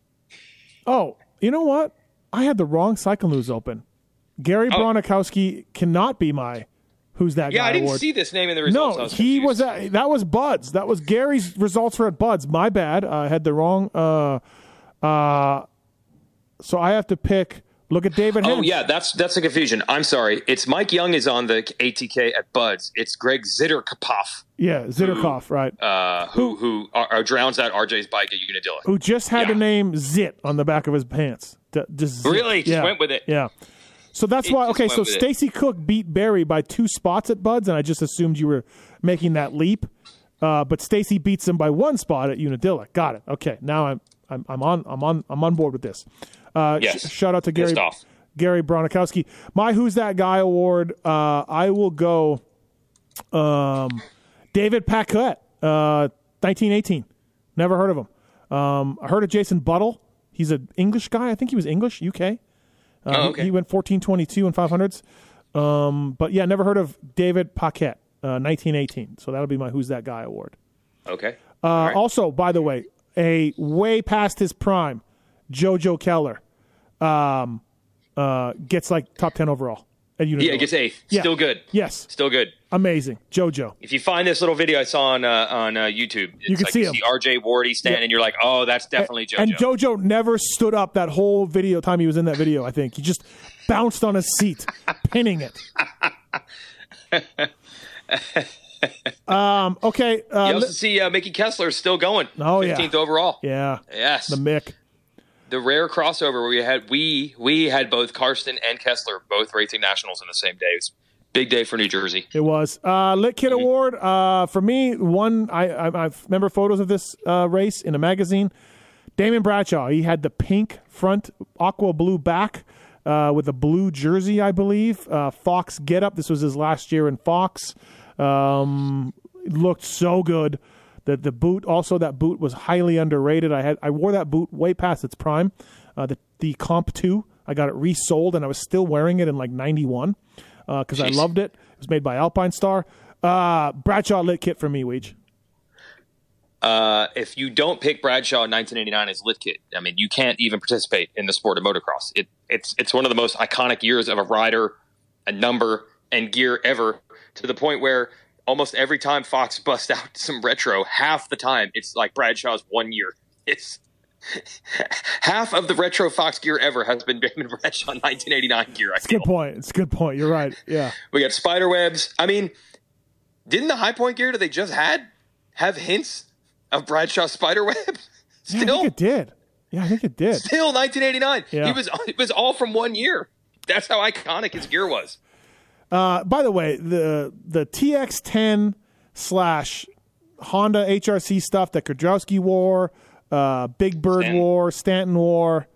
Oh, you know what? I had the wrong cycle news open. Gary Oh. Bronikowski cannot be my who's that Yeah, guy I didn't award. see this name in the results. No, was he confused. was at, that was Budds. That was Gary's results were at Budds. My bad. I had the wrong. Uh, uh, so I have to pick. Look at David. Oh yeah, that's that's a confusion. I'm sorry. It's Mike Young is on the ATK at Budds. It's Greg Zitter Kapoff, yeah, Zitterkoff, right? uh, who who uh, uh, drowns out RJ's bike at Unadilla. Who just had yeah. the name Zit on the back of his pants? D- just Zit. Really? Just yeah. went with it. Yeah. So that's He why. Okay, so. Stacy Cook beat Barry by two spots at Budds, and I just assumed you were making that leap. Uh, but Stacy beats him by one spot at Unadilla. Got it. Okay, now I'm I'm, I'm on I'm on I'm on board with this. Uh, Yes. sh- shout out to Gary. Gary Bronikowski. My Who's That Guy award. Uh, I will go. Um, David Paquette, uh, 1918. Never heard of him. Um, I heard of Jason Buttle. He's an English guy. I think he was English, UK. Uh, Oh, he- okay. He, went 1422 and 500s. Um, but yeah, never heard of David Paquette, uh, 1918. So that'll be my Who's That Guy award. Okay. Uh, right. Also, by the way, a way past his prime, JoJo Keller um, uh, gets like top 10 overall at yeah, gets eighth. Yeah. Still good. Yes, Still good. amazing. JoJo. If you find this little video I saw on uh, on uh, YouTube, it's You can like see you him. see RJ Wardy stand, Yeah. and you're like, oh, that's definitely JoJo. And JoJo never stood up that whole video time he was in that video, I think. He just bounced on his seat, [LAUGHS] pinning it. [LAUGHS] um, okay. Uh, you li- also see uh, Mickey Kessler is still going. Oh, yeah. 15th overall. yeah. Yes. The Mick. The rare crossover where we had we we had both Karsten and Kessler both racing nationals in the same day. It was a big day for New Jersey. It was uh, Lit Kid Award uh, for me. One I, I I remember photos of this uh, race in a magazine. Damon Bradshaw. He had the pink front, aqua blue back uh, with a blue jersey, I believe. Uh, Fox get up. This was his last year in Fox. Um, looked so good. The the boot also that boot was highly underrated. I had I wore that boot way past its prime. Uh, the the Comp Two. I got it resold and I was still wearing it in like '91 because I loved it. It was made by Alpine Star. Uh, Bradshaw lit kit for me, Weege. Uh, if you don't pick Bradshaw in 1989 as lit kit, I mean, you can't even participate in the sport of motocross. It, it's it's one of the most iconic years of a rider, a number, and gear ever. To the point where almost every time Fox busts out [LAUGHS] some retro, half the time it's like Bradshaw's one year. It's [LAUGHS] half of the retro Fox gear ever has been Damon Bradshaw 1989 gear. I It's a good point. It's a good point. You're right. Yeah. [LAUGHS] We got spider webs. I mean, didn't the high point gear that they just had have hints of Bradshaw spider web? Yeah, I Still, think it did. Yeah, I think it did. still 1989. Yeah. He was it was all from one year. That's how iconic his gear was. Uh, by the way, the the TX10 slash Honda HRC stuff that Kiedrowski wore, uh, Big Bird Stanton. wore, Stanton wore,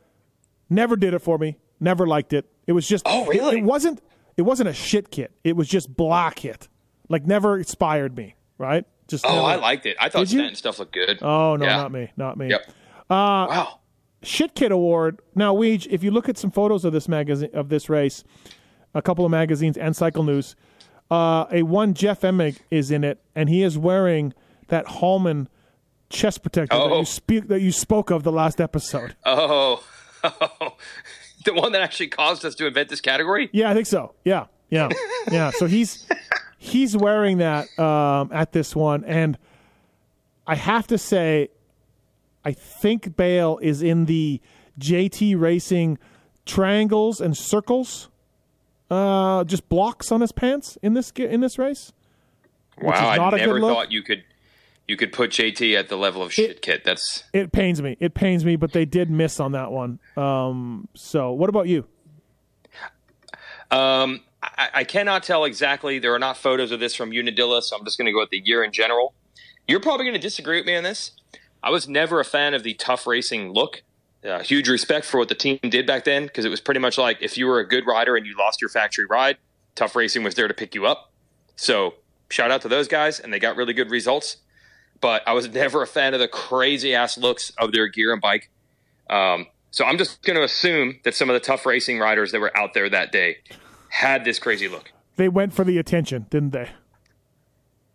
never did it for me. Never liked it. It was just. Oh, really? It, it wasn't. It wasn't a shit kit. It was just black kit. Like never inspired me. Right. Just. Oh, never- I liked it. I thought Did you? Stanton stuff looked good. Oh no, Yeah. not me. Not me. Yep. wow. Shit Kit Award. Now, Weege, if you look at some photos of this magazine of this race, a couple of magazines and Cycle News, uh, a one Jeff Emig is in it, and he is wearing that Hallman chest protector that Oh. you speak that you spoke of the last episode. Oh, [LAUGHS] the one that actually caused us to invent this category. Yeah, I think so. Yeah, yeah, yeah. So he's he's wearing that um, at this one, and I have to say, I think Bayle is in the JT Racing triangles and circles, uh, just blocks on his pants in this in this race. Wow, I never thought you could you could put JT at the level of shit kit. That's It pains me. It pains me, but they did miss on that one. Um, so, what about you? Um, I, I cannot tell exactly. There are not photos of this from Unadilla, so I'm just going to go with the year in general. You're probably going to disagree with me on this. I was never a fan of the tough racing look. Uh, huge respect for what the team did back then because it was pretty much like if you were a good rider and you lost your factory ride, tough racing was there to pick you up. So shout out to those guys, and they got really good results. But I was [LAUGHS] never a fan of the crazy ass looks of their gear and bike. Um, so I'm just going to assume that some of the tough racing riders that were out there that day had this crazy look. They went for the attention, didn't they?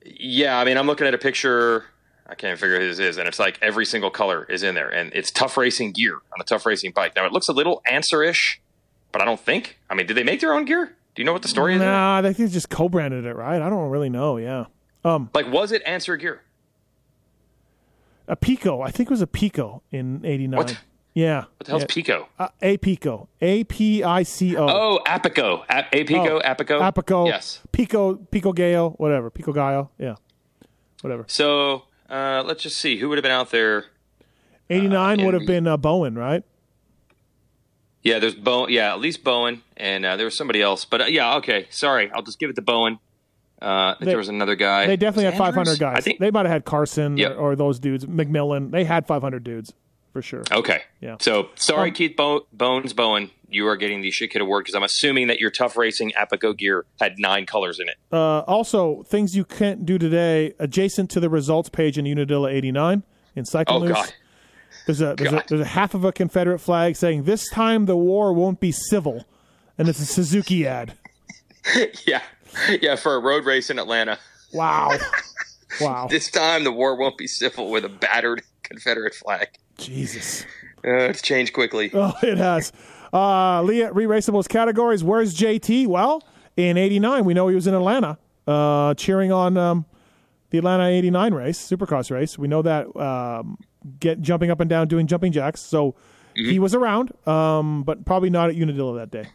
Yeah, I mean, I'm looking at a picture. I can't figure who this is, and it's like every single color is in there, and it's tough racing gear on a tough racing bike. Now it looks a little answer-ish, but I don't think. I mean, did they make their own gear? Do you know what the story is? Nah, they think just co-branded it, right? I don't really know. Yeah, Um, Like, was it answer gear? a Pico. I think it was a Pico in '89. What? Yeah. What the hell's yeah. Pico? Uh, a Pico. A P I C O. Oh, Apico. A- Apico, Oh, Apico. Apico. Yes. Pico. Pico Gale. Whatever. Pico Gale. Yeah. Whatever. So uh, let's just see who would have been out there. '89 would have been uh, Bowen, right? Yeah, there's Bowen. Yeah, at least Bowen, and uh, there was somebody else. But uh, yeah, okay. Sorry, I'll just give it to Bowen. Uh, They- there was another guy. They definitely had 500 guys. I think they might have had Carson Yep. or, or those dudes. McMillan. They had 500 dudes. For sure. Okay. Yeah. So sorry, Um, Keith Bo- Bones Bowen, you are getting the shit kid award because I'm assuming that your tough racing Apico gear had nine colors in it. Uh, also, things you can't do today, adjacent to the results page in Unadilla 89 in Cycle Oh News. God. There's a there's, a there's a half of a Confederate flag saying this time the war won't be civil, and it's a Suzuki ad. [LAUGHS] Yeah. Yeah, for a road race in Atlanta. Wow, [LAUGHS] wow, This time the war won't be civil with a battered Confederate flag. Jesus. Uh, it's changed quickly. [LAUGHS] Oh, it has. Uh, Leatt, re-raceables categories. Where's JT? Well, in '89, we know he was in Atlanta, uh, cheering on um, the Atlanta '89 race, Supercross race. We know that um, get jumping up and down, doing jumping jacks. So he was around, um, but probably not at Unadilla that day.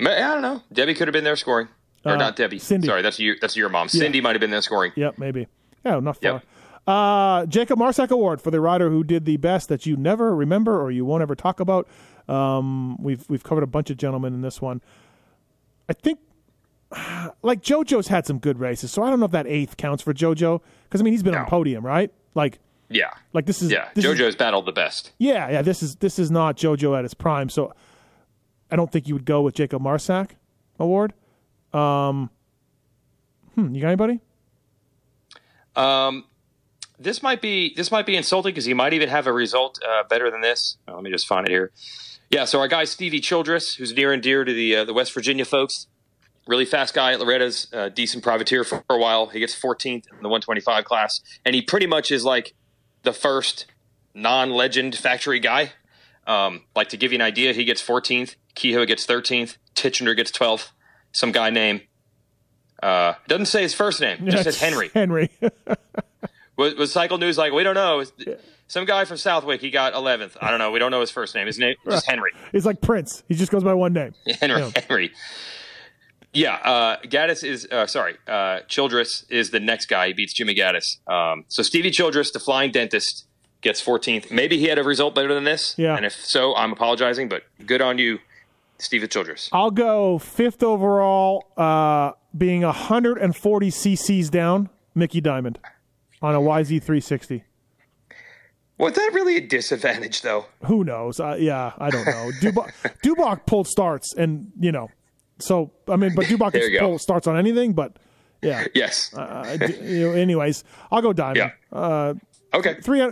I don't know. Debbie could have been there scoring. Or Uh, not Debbie. Cindy. Sorry, that's your that's your mom. Cindy might have been there scoring. Yep, maybe. Yeah, not far. Yep. Uh, Jacob Marsack Award for the rider who did the best that you never remember or you won't ever talk about. Um, we've we've covered a bunch of gentlemen in this one. I think, [SIGHS] like JoJo's had some good races, so I don't know if that eighth counts for JoJo because I mean he's been on No. the podium, right? Like, Yeah. like this is Yeah. This is- JoJo's battled the best. yeah, yeah. This is this is not JoJo at his prime, so I don't think you would go with Jacob Marsack Award. Um, hmm, you got anybody? Um, this might be this might be insulting because he might even have a result uh, better than this. Uh, let me just find it here. Yeah, so our guy Stevie Childress, who's near and dear to the uh, the West Virginia folks, really fast guy at Loretta's, uh, decent privateer for, for a while. He gets 14th in the 125 class, and he pretty much is like the first non-legend factory guy. Um, like to give you an idea, he gets 14th, Kehoe gets 13th, Titchener gets 12th. Some guy named uh, doesn't say his first name, just says [LAUGHS] Henry. Henry. [LAUGHS] Was, was Cycle News like, we don't know. Some guy from Southwick, he got 11th. I don't know. We don't know his first name. His name is Henry. He's like Prince. He just goes by one name. [LAUGHS] Henry. Yeah. Henry. Yeah, uh, Gaddis is uh, sorry. Uh, Childress is the next guy. He beats Jimmy Gaddis. Um, so Stevie Childress, the flying dentist, gets 14th. Maybe he had a result better than this. Yeah. And if so, I'm apologizing, but good on you, Stevie Childress. I'll go fifth overall, uh, being 140 cc's down, Mickey Dymond on a YZ360. Was that really a disadvantage, though? Who knows? Uh, yeah, I don't know. [LAUGHS] Dubach pulled starts, and you know, so I mean, but There can pull starts on anything, but yeah. Yes. Uh, you know, anyways, I'll go Dymond. Yeah. Uh, okay. three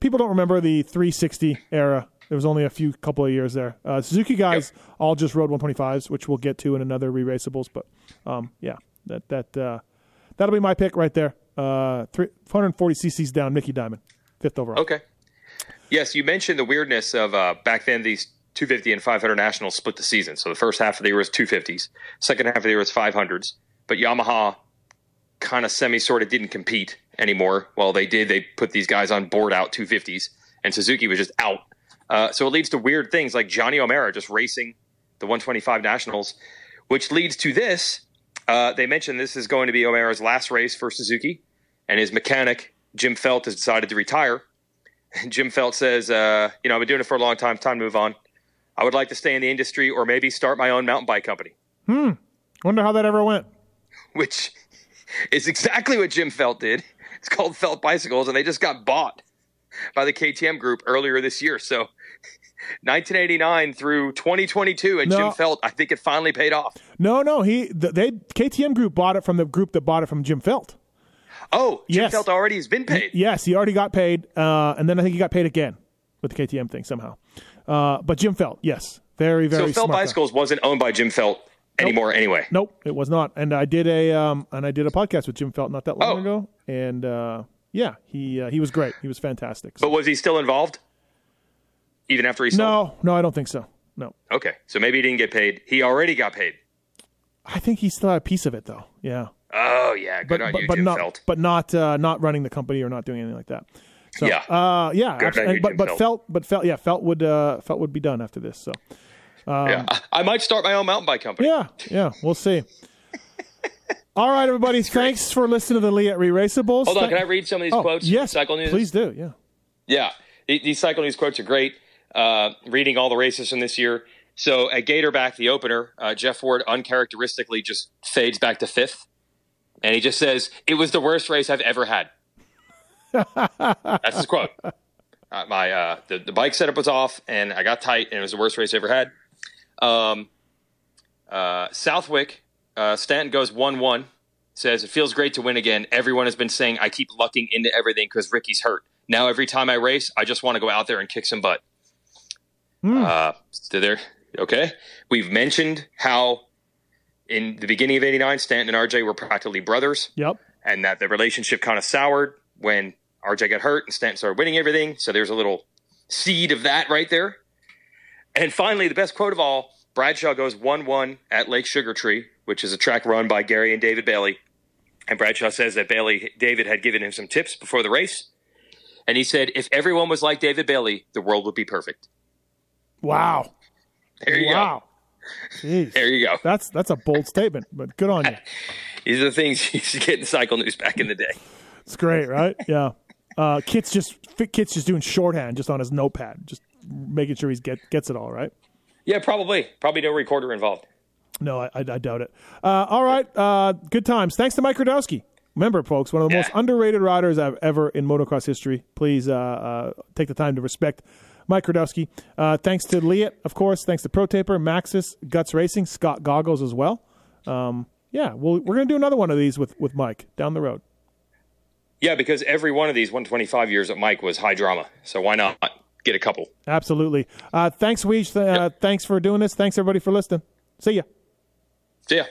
people don't remember the 360 era. There was only a few couple of years there. Uh, Suzuki guys all just rode 125s, which we'll get to in another re-raceables. But um, yeah, that that uh, that'll be my pick right there. Uh, three, 440 cc's down, Mickey Dymond, fifth overall. Okay. Yes, you mentioned the weirdness of uh, back then these 250 and 500 nationals split the season. So the first half of the year was 250s, second half of the year was 500s. But Yamaha kind of semi sort of didn't compete anymore. Well, they did. They put these guys on board out 250s, and Suzuki was just out. Uh, so it leads to weird things like Johnny O'Mara just racing the 125 nationals, which leads to this. Uh, they mentioned this is going to be O'Mara's last race for Suzuki, and his mechanic Jim Felt has decided to retire. And [LAUGHS] Jim Felt says, uh, "You know, I've been doing it for a long time. Time to move on. I would like to stay in the industry, or maybe start my own mountain bike company." Hmm. Wonder how that ever went. [LAUGHS] Which is exactly what Jim Felt did. It's called Felt Bicycles, and they just got bought by the KTM Group earlier this year. So. 1989 through 2022, and No. Jim Felt, I think it finally paid off. No, no, he th- they KTM Group bought it from the group that bought it from Jim Felt. Oh, Jim Yes. Felt already has been paid. Yes, he already got paid, uh, and then I think he got paid again with the KTM thing somehow. Uh, but Jim Felt, yes, very very so Felt smart guy. Bicycles wasn't owned by Jim Felt anymore anyway. Nope, it was not. And I did a um, and I did a podcast with Jim Felt not that long Oh. ago, and uh, yeah, he uh, he was great. He was fantastic. So- But was he still involved? Even after he sold? no, no, I don't think so. No, Okay, so maybe he didn't get paid. He already got paid. I think he still had a piece of it though. Yeah, Oh yeah, good but on but, you, but Jim not Felt. but not uh, not running the company or not doing anything like that. So Yeah. uh, yeah, on you, but but Felt. felt but felt yeah felt would uh, felt would be done after this. So yeah, I, might start my own mountain bike company. Yeah, yeah, we'll see. [LAUGHS] All right, everybody. Thanks for listening to the Leatt Re-Raceables. Hold on, can I read some of these Oh, quotes? Yes, Cycle News. please do. Yeah. Yeah, these Cycle News quotes are great. Uh, reading all the races from this year. So at Gatorback, the opener, uh, Jeff Ward uncharacteristically just fades back to fifth, and he just says, "It was the worst race I've ever had." That's his quote. [LAUGHS] uh, my uh, the, the bike setup was off, and I got tight, and it was the worst race I ever had. Um, uh, Southwick, uh, Stanton goes one one. Says it feels great to win again. Everyone has been saying I keep lucking into everything because Ricky's hurt. Now every time I race, I just want to go out there and kick some butt. Uh, so there, okay. We've mentioned how in the beginning of '89, Stanton and RJ were practically brothers Yep. and that the relationship kind of soured when RJ got hurt and Stanton started winning everything. So there's a little seed of that right there. And finally, the best quote of all Bradshaw goes 1 1 at Lake Sugar Tree, which is a track run by Gary and David Bailey. And Bradshaw says that Bailey, David had given him some tips before the race. And he said, if everyone was like David Bailey, the world would be perfect. Wow. There you wow. go. Jeez. There you go. That's that's a bold statement, but good on you. [LAUGHS] These are the things [LAUGHS] you used to get in cycle news back in the day. It's great, right? Yeah. Uh, Kit's just Kit's just doing shorthand, just on his notepad, just making sure he's get gets it all right. Yeah, probably. Probably no recorder involved. No, I, I, I doubt it. Uh, all right, uh, good times. Thanks to Mike Kiedrowski. Remember, folks, one of the Yeah. most underrated riders I've ever in motocross history. Please uh, uh, take the time to respect Mike Kiedrowski. Uh, thanks to Leatt, of course. Thanks to Pro Taper, Maxxis, Guts Racing, Scott Goggles as well. Um, yeah, we'll, we're going to do another one of these with, with Mike down the road. Yeah, because every one of these 125 years at Mike was high drama. So why not get a couple? Absolutely. Uh, thanks, Weege. Uh, Thanks for doing this. Thanks, everybody, for listening. See ya. See ya.